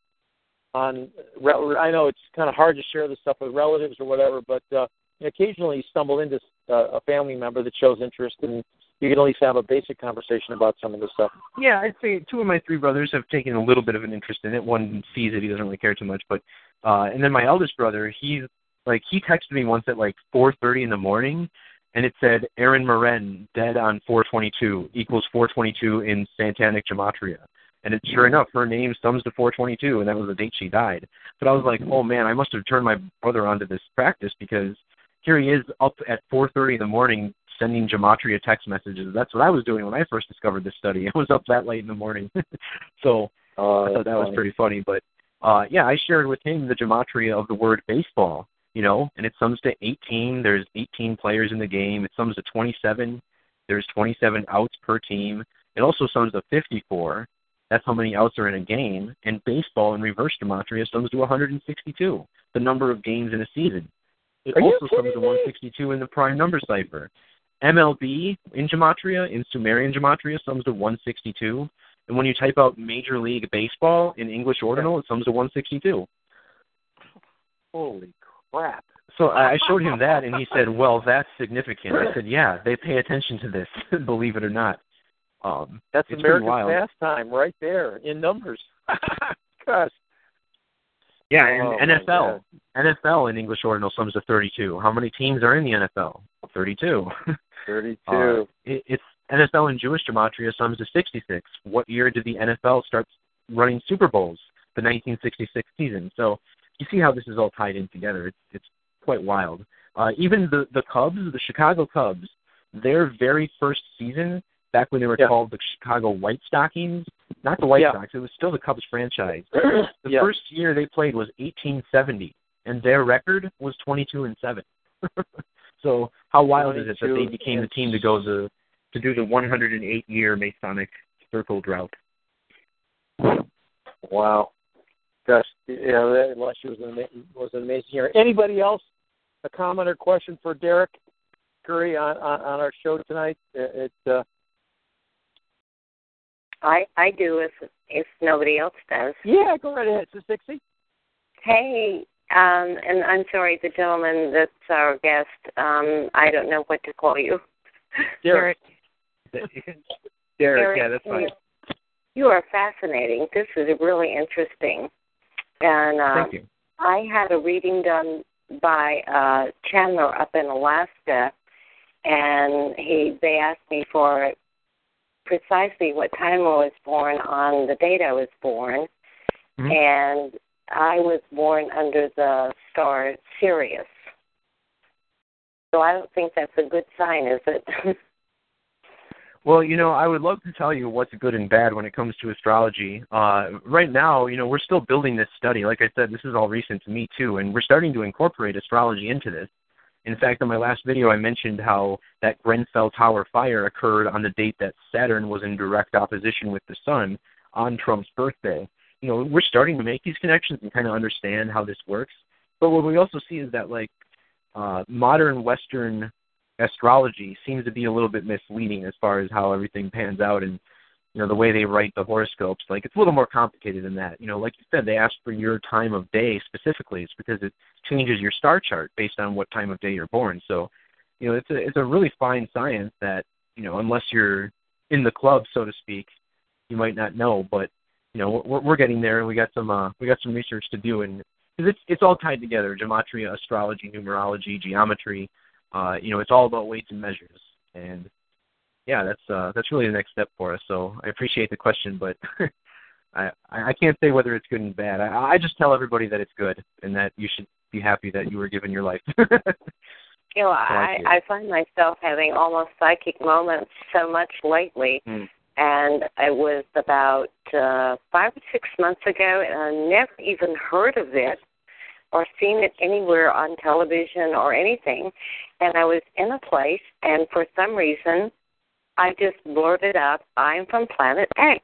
on? I know it's kind of hard to share this stuff with relatives or whatever, but uh, occasionally you stumble into uh, a family member that shows interest, and you can at least have a basic conversation about some of this stuff. yeah, I'd say two of my three brothers have taken a little bit of an interest in it. One sees it; he doesn't really care too much. But uh, and then my eldest brother, he's like he texted me once at like 4:30 in the morning, and it said Erin Moran dead on 422 equals 422 in satanic gematria. And it, sure enough, her name sums to 422, and that was the date she died. But I was like, oh man, I must have turned my brother onto this practice because here he is up at 4:30 in the morning sending gematria text messages. That's what I was doing when I first discovered this study. I was up that late in the morning, so Uh, I thought that was pretty funny. But uh, yeah, I shared with him the gematria of the word baseball, you know, and it sums to 18. There's 18 players in the game. It sums to 27. There's 27 outs per team. It also sums to 54. That's how many outs are in a game. And baseball in reverse gematria sums to 162, the number of games in a season. It Are also sums to 162 in the prime number cipher. MLB in gematria, in Sumerian gematria, sums to 162. And when you type out Major League Baseball in English ordinal, it sums to 162. Holy crap! So I I showed him that, and he said, "Well, that's significant." I said, "Yeah, they pay attention to this, believe it or not." Um, That's it's America's pastime right there in numbers. Gosh. Yeah, and Oh, my NFL. NFL in English ordinal sums to 32. How many teams are in the NFL? 32. 32. Uh, it, it's NFL in Jewish gematria sums to 66. What year did the NFL start running Super Bowls? The 1966 season. So you see how this is all tied in together. It's it's quite wild. Uh, even the the Cubs, the Chicago Cubs, their very first season, back when they were Yeah. called the Chicago White Stockings, not the White Yeah. Sox, it was still the Cubs franchise. The Yeah. first year they played was 1870, and their record was 22 and seven. so how wild is it that they became the team to go the to do the 108 year Masonic circle drought? Wow. Gosh, yeah, that last year was an, ama- was an amazing year. Anybody else? A comment or question for Derek Curry on, on, on our show tonight? It, it uh, I I do if if nobody else does. yeah, go right ahead, Sis Dixie. Hey, um, and I'm sorry, the gentleman that's our guest. Um, I don't know what to call you. Derek. Derek, yeah, that's fine. You are fascinating. This is really interesting. And uh, Thank you. I had a reading done by uh, Chandler up in Alaska, and he they asked me for precisely what time I was born on the date I was born, Mhm. and I was born under the star Sirius. So I don't think that's a good sign, is it? Well, you know, I would love to tell you what's good and bad when it comes to astrology. Uh, right now, you know, we're still building this study. Like I said, this is all recent to me too, and we're starting to incorporate astrology into this. In fact, on my last video, I mentioned how that Grenfell Tower fire occurred on the date that Saturn was in direct opposition with the Sun on Trump's birthday. You know, we're starting to make these connections and kind of understand how this works. But what we also see is that, like, uh, modern Western astrology seems to be a little bit misleading as far as how everything pans out and you know the way they write the horoscopes like it's a little more complicated than that. You know like you said they ask for your time of day specifically. It's because it changes your star chart based on what time of day you're born. So you know it's a it's a really fine science that you know unless you're in the club so to speak you might not know. But you know we're we're getting there and we got some uh we got some research to do and because it's it's all tied together gematria astrology numerology geometry uh, you know, it's all about weights and measures. And yeah, that's uh, that's really the next step for us. So I appreciate the question, but I I can't say whether it's good and bad. I, I just tell everybody that it's good and that you should be happy that you were given your life. You know, I I. I find myself having almost psychic moments so much lately. Mm. And it was about uh, five or six months ago, and I never even heard of it or seen it anywhere on television or anything. And I was in a place, and for some reason, I just blurted out, I'm from planet X.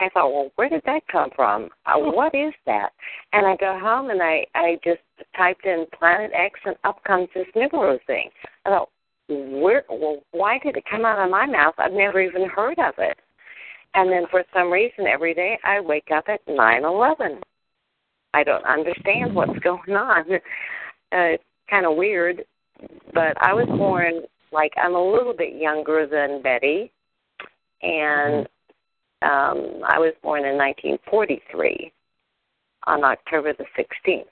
I thought, well, where did that come from? Uh, what is that? And I go home and I I just typed in Planet X, and up comes this Nibiru thing. I thought, where? Well, why did it come out of my mouth? I've never even heard of it. And then for some reason, every day I wake up at nine eleven. I don't understand what's going on. Uh, it's kind of weird, but I was born like I'm a little bit younger than Betty, and um, I was born in 1943 on October the 16th,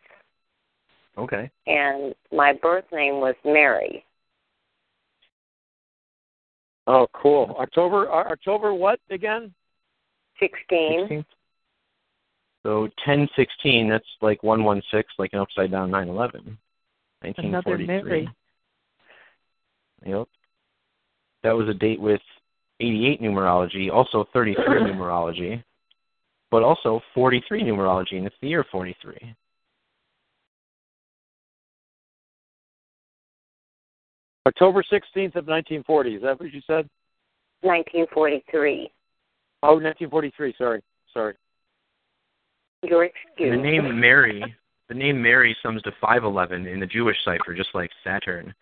okay. and my birth name was Mary. Oh, cool. October, uh, October what again? 16. 16th. So ten sixteen, that's like one one six, like an upside down nine eleven. Nineteen Another forty three. Mary. Yep. That was a date with 88 numerology, also 33 numerology, but also 43 numerology, and it's the year 43. October 16th of 1940. Is that what you said? 1943. Oh, 1943. Sorry. Sorry. Your excuse. the name Mary, the name Mary sums to 511 in the Jewish cipher, just like Saturn.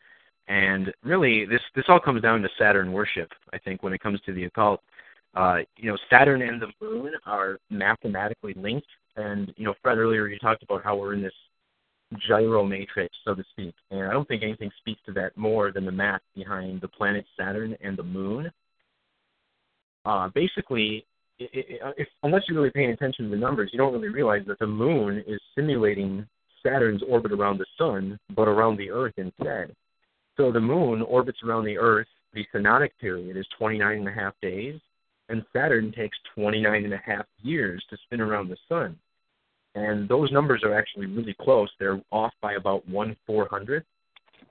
And really, this this all comes down to Saturn worship. I think when it comes to the occult, uh, you know, Saturn and the Moon are mathematically linked. And you know, Fred earlier you talked about how we're in this gyro matrix, so to speak. And I don't think anything speaks to that more than the math behind the planet Saturn and the Moon. uh, basically, it, it, if, unless you're really paying attention to the numbers, you don't really realize that the moon is simulating Saturn's orbit around the sun, but around the Earth instead. So the moon orbits around the Earth. The synodic period is 29 and a half days, and Saturn takes 29 and a half years to spin around the sun. And those numbers are actually really close. They're off by about one four hundred.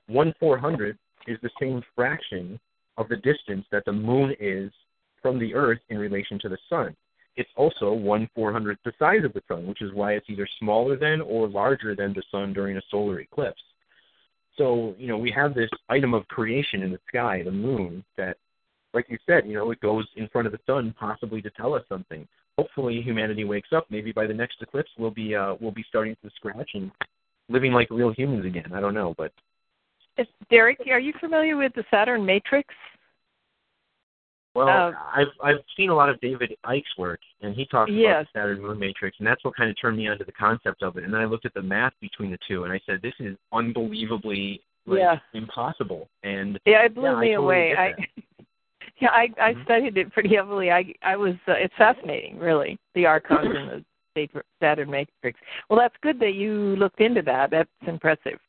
One four hundred is the same fraction of the distance that the moon is from the Earth in relation to the sun. It's also one four hundredth the size of the sun, which is why it's either smaller than or larger than the sun during a solar eclipse. So, you know, we have this item of creation in the sky, the moon, that like you said, you know, it goes in front of the sun possibly to tell us something. Hopefully humanity wakes up. Maybe by the next eclipse we'll be uh we'll be starting from scratch and living like real humans again. I don't know, but Derek, are you familiar with the Saturn matrix? Well, Uh, I've I've seen a lot of David Icke's work, and he talks Yes. about the Saturn Moon Matrix, and that's what kind of turned me onto the concept of it. And then I looked at the math between the two, and I said, "This is unbelievably like, Yeah. impossible." And Yeah, it blew yeah, me totally away. I yeah, I I Mhm. studied it pretty heavily. I I was uh, it's fascinating, really, the archons and the Sat- Saturn matrix. Well, that's good that you looked into that. That's impressive.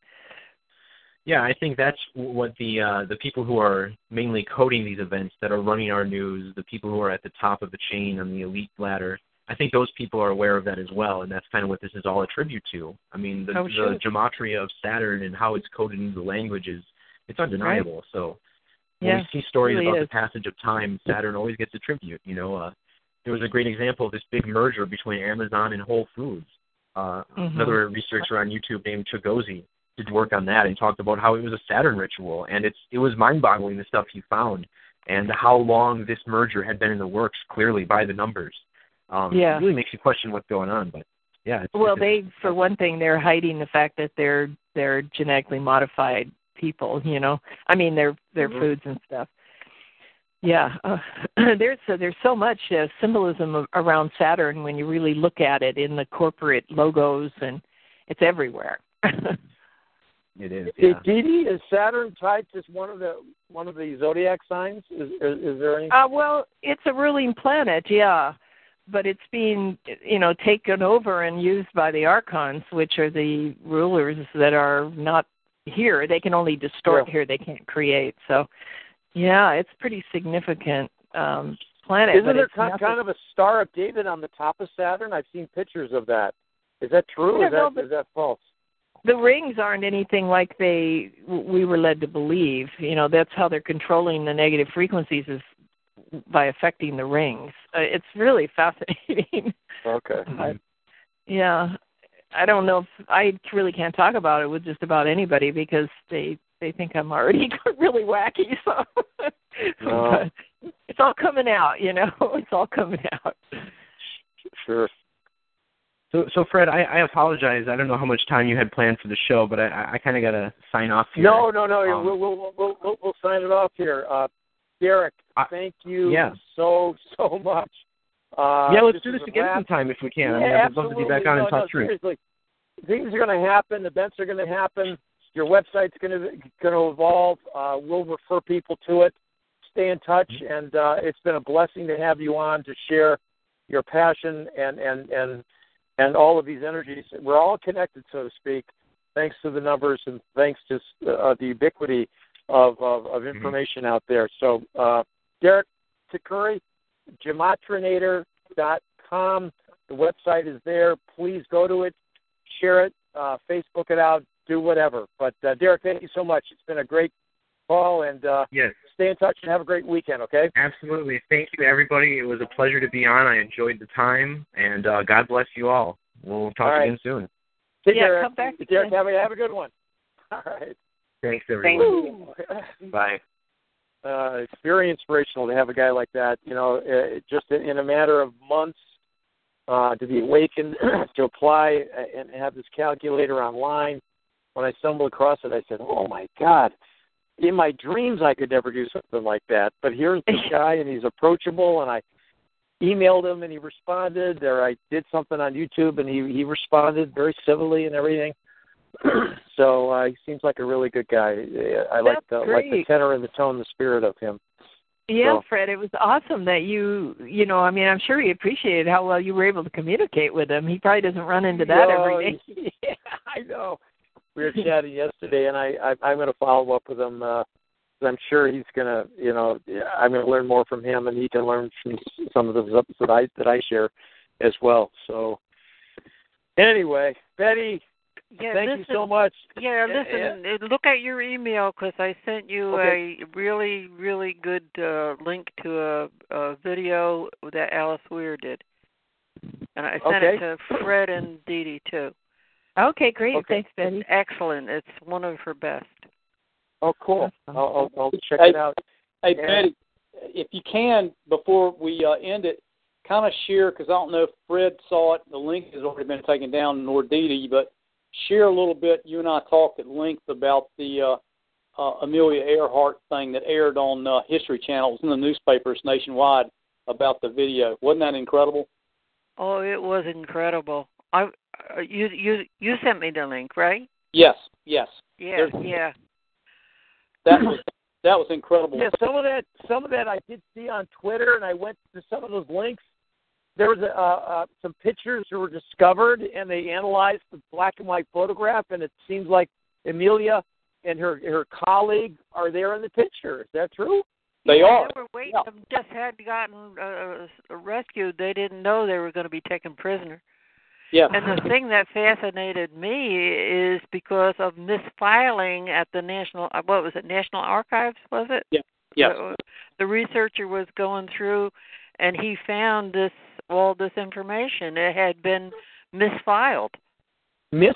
Yeah, I think that's what the uh, the people who are mainly coding these events that are running our news, the people who are at the top of the chain on the elite ladder. I think those people are aware of that as well, and that's kind of what this is all a tribute to. I mean, the, Oh, sure. the gematria of Saturn and how it's coded into the languages, it's undeniable. So when Yeah, we see stories really about is. the passage of time, Saturn always gets a tribute. You know, uh, there was a great example of this big merger between Amazon and Whole Foods. Uh, Mhm. Another researcher on YouTube named Chagozi did work on that and talked about how it was a Saturn ritual, and it's it was mind-boggling the stuff he found and how long this merger had been in the works. Clearly, by the numbers, um, Yeah. it really makes you question what's going on. But yeah, it's, Well, it's, they for one thing they're hiding the fact that they're they're genetically modified people. You know, I mean their their Mhm. foods and stuff. Yeah, uh, there's uh, there's so much uh, symbolism of, around Saturn when you really look at it in the corporate logos, and it's everywhere. it is. Hey, Yeah. Dee Dee, is Saturn tied to one of the one of the zodiac signs? Is is, is there any? Uh, well, it's a ruling planet, yeah, but it's being, you know, taken over and used by the archons, which are the rulers that are not here. They can only distort Yeah. here; they can't create. So, yeah, it's pretty significant um, planet. Isn't there kind, nothing- kind of a Star of David on the top of Saturn? I've seen pictures of that. Is that true? Yeah, Is no, that but- is that false? The rings aren't anything like they we were led to believe. You know, that's how they're controlling the negative frequencies is by affecting the rings. Uh, it's really fascinating. Okay. But, yeah, I don't know if I really can't talk about it with just about anybody because they they think I'm already really wacky. So, No. it's all coming out. You know, it's all coming out. Sure. So, so Fred, I, I apologize. I don't know how much time you had planned for the show, but I, I kind of got to sign off here. No, no, no. Um, we'll, we'll we'll we'll we'll sign it off here. Uh, Derek, I- thank you yeah. so so much. Uh, yeah, let's do this again wrap. sometime if we can. I mean, I'd love to be back on no, and talk no, truth. Seriously, things are going to happen. Events are going to happen. Your website's going to going to evolve. Uh, we'll refer people to it. Stay in touch, Mm-hmm. and uh, it's been a blessing to have you on to share your passion and and and and all of these energies. We're all connected, so to speak, thanks to the numbers and thanks to uh, the ubiquity of of, of Mm-hmm. information out there. So, uh, Derek Tikkuri, gematrinator.com. The website is there. Please go to it, share it, uh, Facebook it out, do whatever. But uh, Derek, thank you so much. It's been a great call, and uh, Yes, stay in touch and have a great weekend. Okay. absolutely. Thank you, everybody. It was a pleasure to be on. I enjoyed the time, and uh, God bless you all. We'll talk All right. again soon. Take Yeah, care. come back Derek. again. Have a have a good one. All right. Thanks, Thank everyone. you. Bye. uh, it's very inspirational to have a guy like that. You know, uh, just in, in a matter of months, uh, to be awakened, to apply uh, and have this calculator online. When I stumbled across it, I said, "Oh my God!" In my dreams, I could never do something like that. But here's this guy, and he's approachable, and I emailed him, and he responded, or I did something on YouTube, and he he responded very civilly and everything. so uh, he seems like a really good guy. I like the like the tenor and the tone, the spirit of him. Yeah, So- Fred, it was awesome that you, you know, I mean, I'm sure he appreciated how well you were able to communicate with him. He probably doesn't run into that No, every day. yeah, I know. We were chatting yesterday, and I, I I'm going to follow up with him. Uh, I'm sure he's going to, you know, I'm going to learn more from him, and he can learn from some of the stuff that I that I share as well. So, anyway, Betty, Yeah, thank listen, you so much. Yeah, Yeah, listen. uh Look at your email because I sent you Okay. a really, really good uh, link to a, a video that Alice Weir did, and I sent Okay. it to Fred and Dee Dee too. Okay, great. Okay. Thanks, Betty. It's excellent. It's one of her best. Oh, cool. I'll, I'll, I'll check Hey, it out. Hey, Yeah. Betty, if you can, before we uh, end it, kind of share, because I don't know if Fred saw it, the link has already been taken down, nor Dee Dee, but share a little bit. You and I talked at length about the uh, uh, Amelia Earhart thing that aired on uh, History Channel. It was in the newspapers nationwide about the video. Wasn't that incredible? Oh, it was incredible. I uh, you you you sent me the link, right? Yes, yes. Yeah, There's- yeah. That was that was incredible. Yeah, some of that, some of that I did see on Twitter, and I went to some of those links. There was a, uh, uh, some pictures that were discovered, and they analyzed the black and white photograph, and it seems like Amelia and her her colleague are there in the picture. Is that true? They yeah, are. They were waiting. Them just had gotten uh, rescued. They didn't know they were going to be taken prisoner. Yeah. And the thing that fascinated me is because of misfiling at the national. uh, What was it? National Archives was it? Yeah. Yes. The, the researcher was going through, and he found this all this information. It had been misfiled.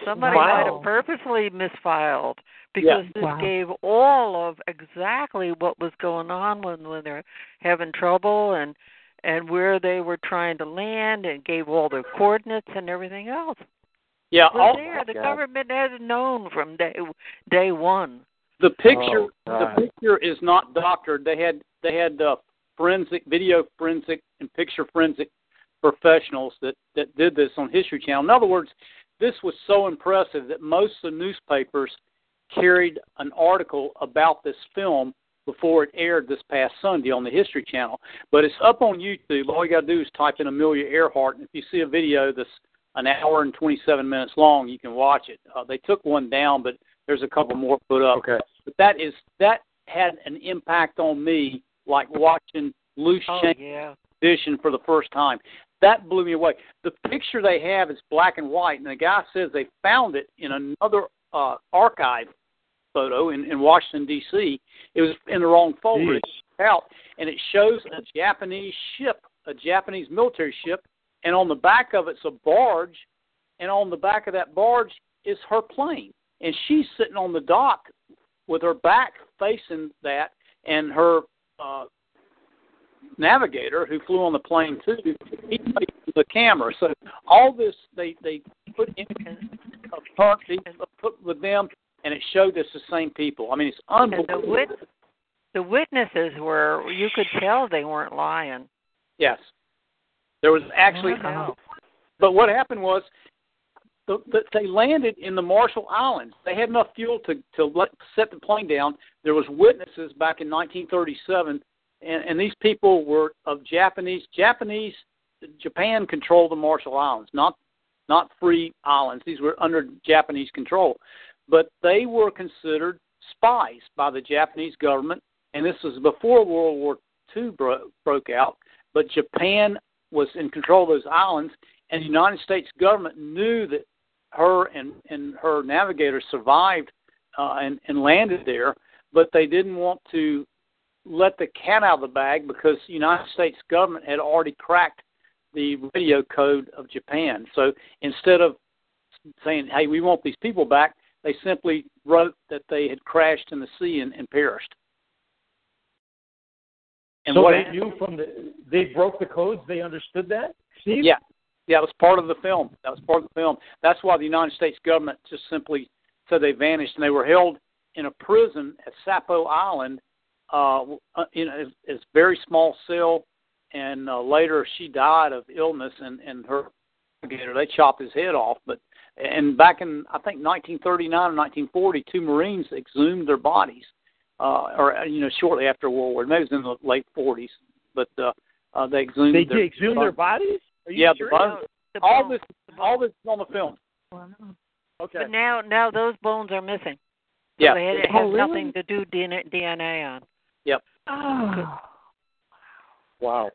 Somebody might have purposely misfiled because this Wow. gave all of exactly what was going on when when they're having trouble and and where they were trying to land and gave all their coordinates and everything else. Yeah, It was all- there. The God. government had known from day day one. The picture, Oh, the picture is not doctored. They had they had uh, forensic, video forensic, and picture forensic professionals that that did this on History Channel. In other words, this was so impressive that most of the newspapers carried an article about this film before it aired this past Sunday on the History Channel. But it's up on YouTube. All you got to do is type in Amelia Earhart, and if you see a video that's an hour and 27 minutes long, you can watch it. Uh, they took one down, but there's a couple more put up. Okay. But that is that had an impact on me, like watching Loose Oh Change yeah. edition for the first time. That blew me away. The picture they have is black and white, and the guy says they found it in another uh, archive photo in, in Washington D.C. It was in the wrong folder. It's out, and it shows a Japanese ship, a Japanese military ship, and on the back of it's a barge, and on the back of that barge is her plane, and she's sitting on the dock with her back facing that, and her uh, navigator who flew on the plane too, he faced the camera. So all this they they put in a part put with them, and it showed us the same people. I mean, it's And the unbelievable. wit the witnesses were you could tell they weren't lying. Yes, there was actually. Wow. But what happened was, the, the, they landed in the Marshall Islands. They had enough fuel to to let, set the plane down. There was witnesses back in 1937, and, and these people were of Japanese. Japanese, Japan controlled the Marshall Islands, not not free islands. These were under Japanese control, but they were considered spies by the Japanese government. And this was before World War II bro- broke out. But Japan was in control of those islands, and the United States government knew that her and, and her navigator survived uh, and, and landed there, but they didn't want to let the cat out of the bag because the United States government had already cracked the radio code of Japan. So instead of saying, "Hey, we want these people back," they simply wrote that they had crashed in the sea and, and perished. And so what they knew from the they broke the codes. They understood that. Steve? Yeah, yeah, it was part of the film. That was part of the film. That's why the United States government just simply said they vanished, and they were held in a prison at Sapo Island, uh, in a, a very small cell. And uh, later, she died of illness, and and her navigator they chopped his head off. But and back in I think 1939 or 1940, two Marines exhumed their bodies uh, or uh, you know, shortly after World War. Maybe it was in the late 40s, but uh, uh, they exhumed. They their, exhumed their bodies. Are you yeah, sure? the bones. The all this, all this is on the film. Okay. But now, now those bones are missing. So Yeah. they had, it Oh, has really? nothing to do DNA, DNA on. Yep. Oh. Wow.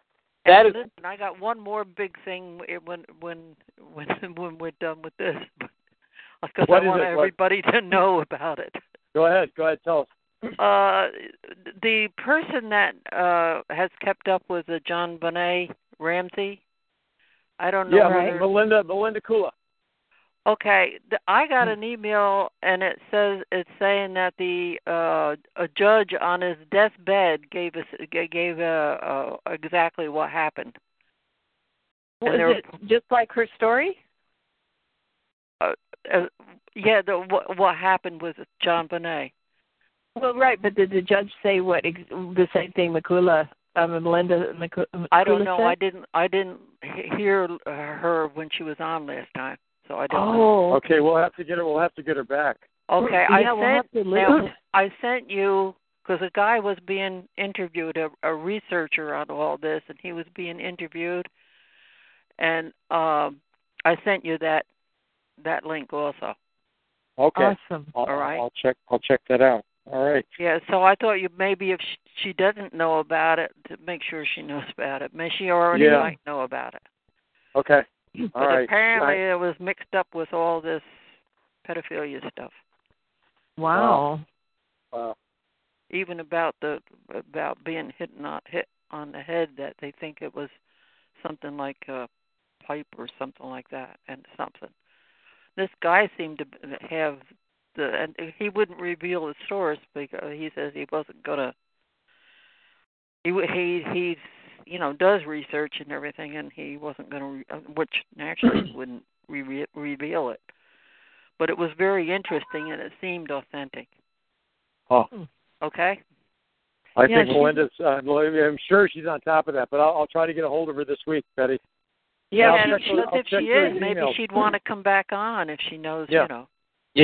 That And is- listen, I got one more big thing when when when when we're done with this, because I want it? What- everybody to know about it. Go ahead. Go ahead. Tell us. Uh, the person that uh has kept up with the JonBenét Ramsey, I don't know. Yeah, whether- Melinda. Melinda Kula. Okay, the, I Hmm. got an email and it says it's saying that the uh a judge on his deathbed gave us g- gave uh, uh exactly what happened. Was there- it just like her story? Uh, uh, yeah, the what what happened with JonBenét. Well, right, but did the judge say what ex- the same thing Makula, um, Melinda Makula I don't know. Said? I didn't I didn't he- hear her when she was on last time, so I don't. know. Oh, Okay, we'll have to get her. We'll have to get her back. Okay, Yeah, I we'll sent have to now. I sent you because a guy was being interviewed, a, a researcher on all this, and he was being interviewed, and um, I sent you that that link also. Okay. awesome. I'll, All right. I'll check. I'll check that out. All right. Yeah, so I thought you maybe if she, she doesn't know about it, to make sure she knows about it. May she already Yeah. might know about it. Okay. But All right. apparently I- it was mixed up with all this pedophilia stuff. Wow. Wow. even about the about being hit not hit on the head that they think it was something like a pipe or something like that and something. This guy seemed to have the and he wouldn't reveal the source because he says he wasn't gonna. He w- he he's you know does research and everything and he wasn't gonna re- uh, which naturally wouldn't re- reveal it. But it was very interesting and it seemed authentic. oh, Okay. I Yeah, think she- Melinda's. Uh, I'm sure she's on top of that, but I'll, I'll try to get a hold of her this week, Betty. Yeah, I'll and check her- I'll if she is, maybe emails. she'd want to come back on if she knows, Yeah. you know.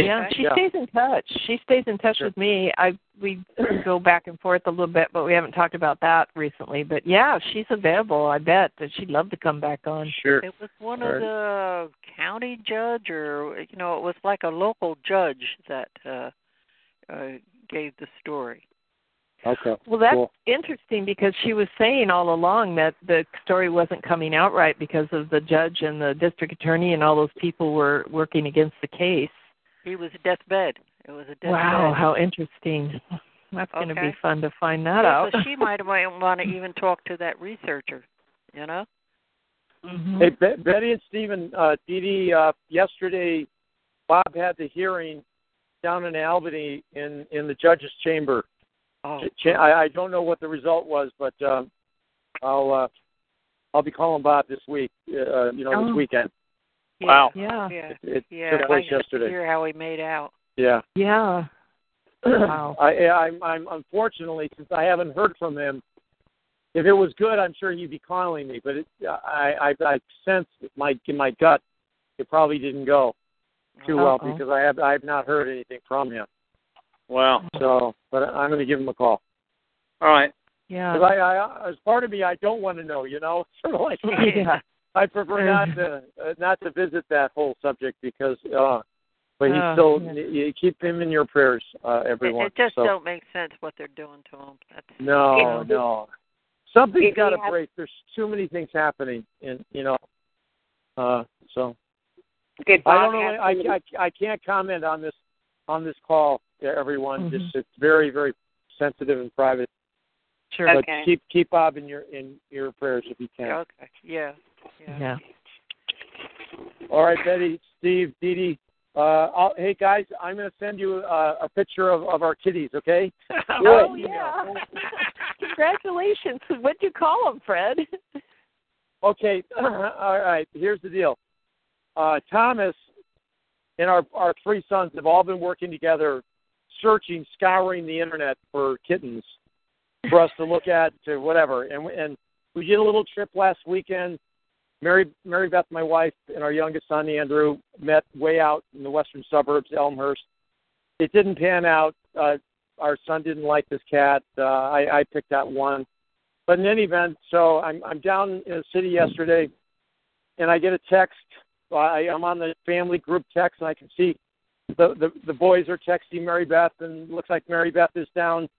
Yeah, Okay. she Yeah. stays in touch. She stays in touch Sure. with me. I we go back and forth a little bit, but we haven't talked about that recently. But yeah, she's available. I bet that she'd love to come back on. Sure. It was one All of the county judge, or you know, it was like a local judge that uh, uh gave the story. Okay. Well, that's Cool. interesting because she was saying all along that the story wasn't coming out right because of the judge and the district attorney and all those people were working against the case. He was a deathbed. It was a deathbed. Wow, how interesting. That's going to be fun to find that Yeah, out. So she might want to even talk to that researcher. You know. Mhm. Hey, Be- Betty and Stephen, uh, Dee Dee, uh, yesterday, Bob had the hearing down in Albany in in the judge's chamber. Oh. Ch- I, I don't know what the result was, but um, I'll uh, I'll be calling Bob this week. Uh, you know, Oh. this weekend. Yeah. Wow. Yeah. Yeah. It, it Yeah. took place I got to yesterday. hear how he made out. Yeah. Yeah. Wow. I, I'm, I'm unfortunately since I haven't heard from him. If it was good, I'm sure he'd be calling me. But it, I, I, I sense my in my gut it probably didn't go too well Uh-oh. because I have I have not heard anything from him. Wow. So, but I'm going to give him a call. All right. Yeah. Because I, I, as part of me, I don't want to know. You know, sort of like yeah. I prefer not to uh, not to visit that whole subject because. uh But he's Oh, still yeah. you you keep him in your prayers, uh, everyone. it just so. don't make sense what they're doing to him. That's No, If- no. something's got to break. There's too many things happening, and you know. Uh, so Did I don't know. I, I I can't comment on this on this call, to everyone. Mhm. Just it's very very sensitive and private. Sure. But Okay. keep keep Bob in your in your prayers if you can. okay. Yeah. Yeah. Yeah. All right, Betty, Steve, Dee Dee. Uh, I'll, hey guys, I'm going to send you uh, a picture of, of our kitties. Okay. Oh yeah. Congratulations. What'd you call them, Fred? Okay. All right. Here's the deal. Uh, Thomas and our our three sons have all been working together, searching, scouring the internet for kittens for us to look at to whatever. And and we did a little trip last weekend. Mary Mary Beth, my wife, and our youngest son Andrew met way out in the western suburbs, Elmhurst. It didn't pan out. Uh, our son didn't like this cat. Uh, I, I picked that one. But in any event, so I'm I'm down in the city yesterday, and I get a text. I, I'm on the family group text, and I can see the the, the boys are texting Mary Beth, and looks like Mary Beth is down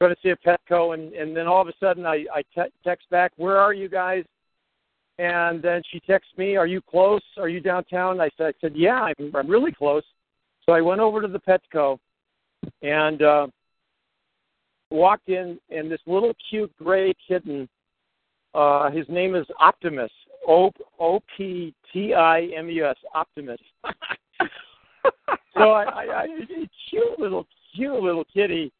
going to see a Petco, and and then all of a sudden I I te- text back, "Where are you guys?" And then she texts me, "Are you close? Are you downtown?" I said, I said, "Yeah, I'm I'm really close." So I went over to the Petco, and uh, walked in, and this little cute gray kitten. Uh, his name is Optimus. O O P T I M U S. Optimus. so I, I, I, cute little, cute little kitty,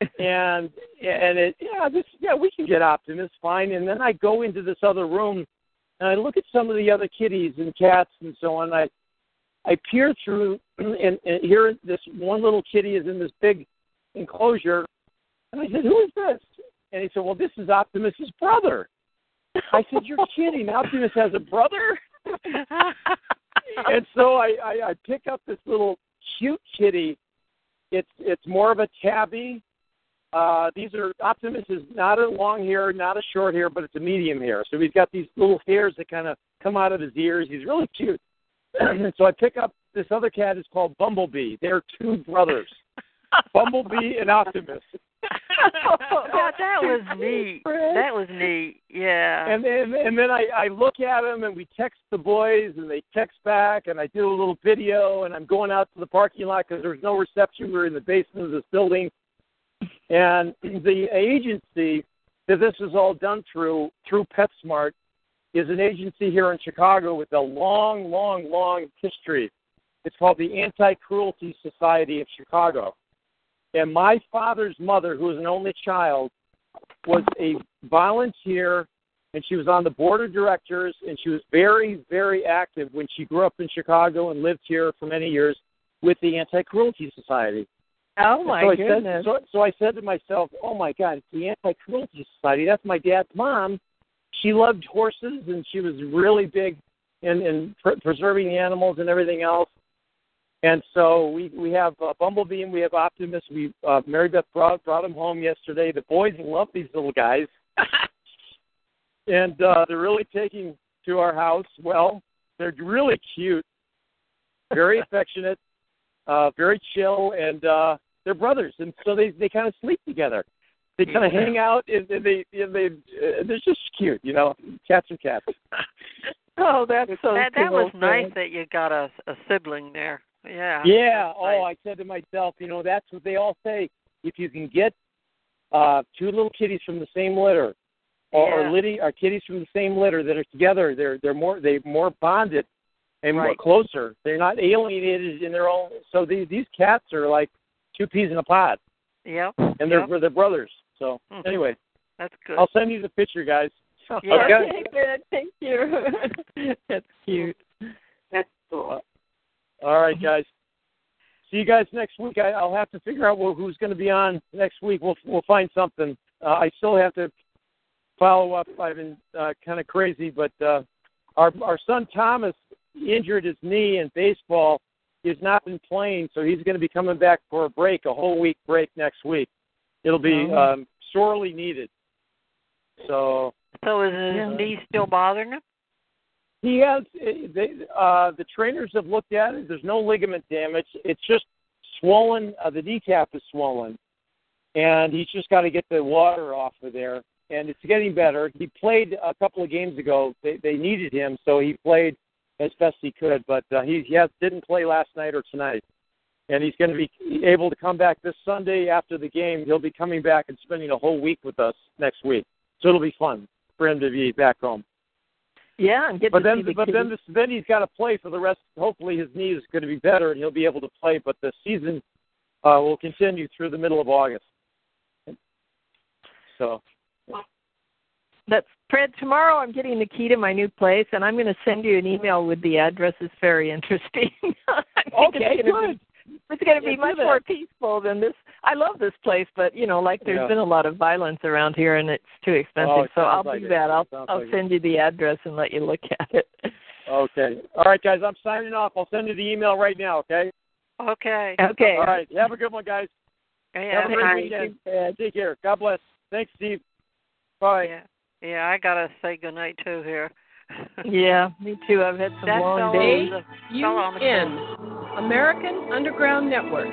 and and it, yeah, this, yeah, we can get Optimus fine. And then I go into this other room, and I look at some of the other kitties and cats and so on. I I peer through, and, and here this one little kitty is in this big enclosure, and I said, "Who is this?" And he said, "Well, this is Optimus's brother." I said, "You're kidding! Optimus has a brother." and so I, I I pick up this little cute kitty. It's it's more of a tabby. Uh, these are Optimus is not a long hair, not a short hair, but it's a medium hair. So he's got these little hairs that kind of come out of his ears. He's really cute. so I pick up this other cat is called Bumblebee. They're two brothers, Bumblebee and Optimus. oh, that was neat. That was neat. Yeah. And then and then I I look at them and we text the boys and they text back and I do a little video and I'm going out to the parking lot because there's no reception. We're in the basement of this building, and the agency that this is all done through through PetSmart is an agency here in Chicago with a long, long, long history. It's called the Anti Cruelty Society of Chicago. And my father's mother, who was an only child, was a volunteer and she was on the board of directors and she was very, very active when she grew up in Chicago and lived here for many years with the Anti Cruelty Society. Oh my so I goodness! Said, so, so I said to myself, "Oh my God, it's the Anti Cruelty Society. That's my dad's mom. She loved horses and she was really big in in pr- preserving the animals and everything else. And so we we have uh, Bumblebee and we have Optimus. We uh, Mary Beth brought brought them home yesterday. The boys love these little guys, and uh, they're really taking to our house. Well, they're really cute, very affectionate, uh, very chill, and uh, they're brothers, and so they they kind of sleep together. They kind of hang out, and, and they and they uh, they're just cute, you know. Cats are cats. Oh, that's so that that was nice that you got a a sibling there. Yeah. Yeah. Oh, nice. I said to myself, you know, that's what they all say. If you can get uh two little kitties from the same litter, or, Yeah. or litty or kitties from the same litter that are together, they're they're more they more bonded and more Right. closer. They're not alienated in their own. So these these cats are like two peas in a pod, Yep. and they're yep. they're brothers. So Mhm. anyway, That's good. I'll send you the picture, guys. Yeah. Okay, good. Thank you. that's cute. That's cool. All right, guys. See you guys next week. I, I'll have to figure out who's going to be on next week. We'll we'll find something. Uh, I still have to follow up. I've been uh, kind of crazy, but uh, our our son Thomas injured his knee in baseball. He's not been playing, so he's going to be coming back for a break, a whole week break next week. It'll be Oh. um, sorely needed. So So is his Yeah. knee still bothering him? He has. They, uh, the trainers have looked at it. There's no ligament damage. It's just swollen. Uh, the kneecap is swollen, and he's just got to get the water off of there. And it's getting better. He played a couple of games ago. They, they needed him, so he played as best he could. But uh, he, has, didn't play last night or tonight. And he's going to be able to come back this Sunday after the game. He'll be coming back and spending a whole week with us next week. So it'll be fun for him to be back home. Yeah, and get But then, the but then, this, then he's got to play for the rest. Hopefully, his knee is going to be better and he'll be able to play. But the season uh, will continue through the middle of August. So, That's Fred. Tomorrow, I'm getting the key to my new place, and I'm going to send you an email with the address. It's very interesting. Okay, it's gonna good. Be, it's going to be do much more peaceful than this. I love this place, but you know, like there's Yeah. been a lot of violence around here, and it's too expensive. Oh, it so I'll like do it. that. I'll I'll like it. send you the address and let you look at it. Okay. All right, guys. I'm signing off. I'll send you the email right now. Okay. Okay. Okay. All right. Have a good one, guys. Yeah, Have a great weekend. Yeah, take care. God bless. Thanks, Steve. Bye. Yeah, yeah. I gotta say goodnight too here. yeah, me too. I've had some that long fell days. on the- fell on A-U-N, American Underground Network.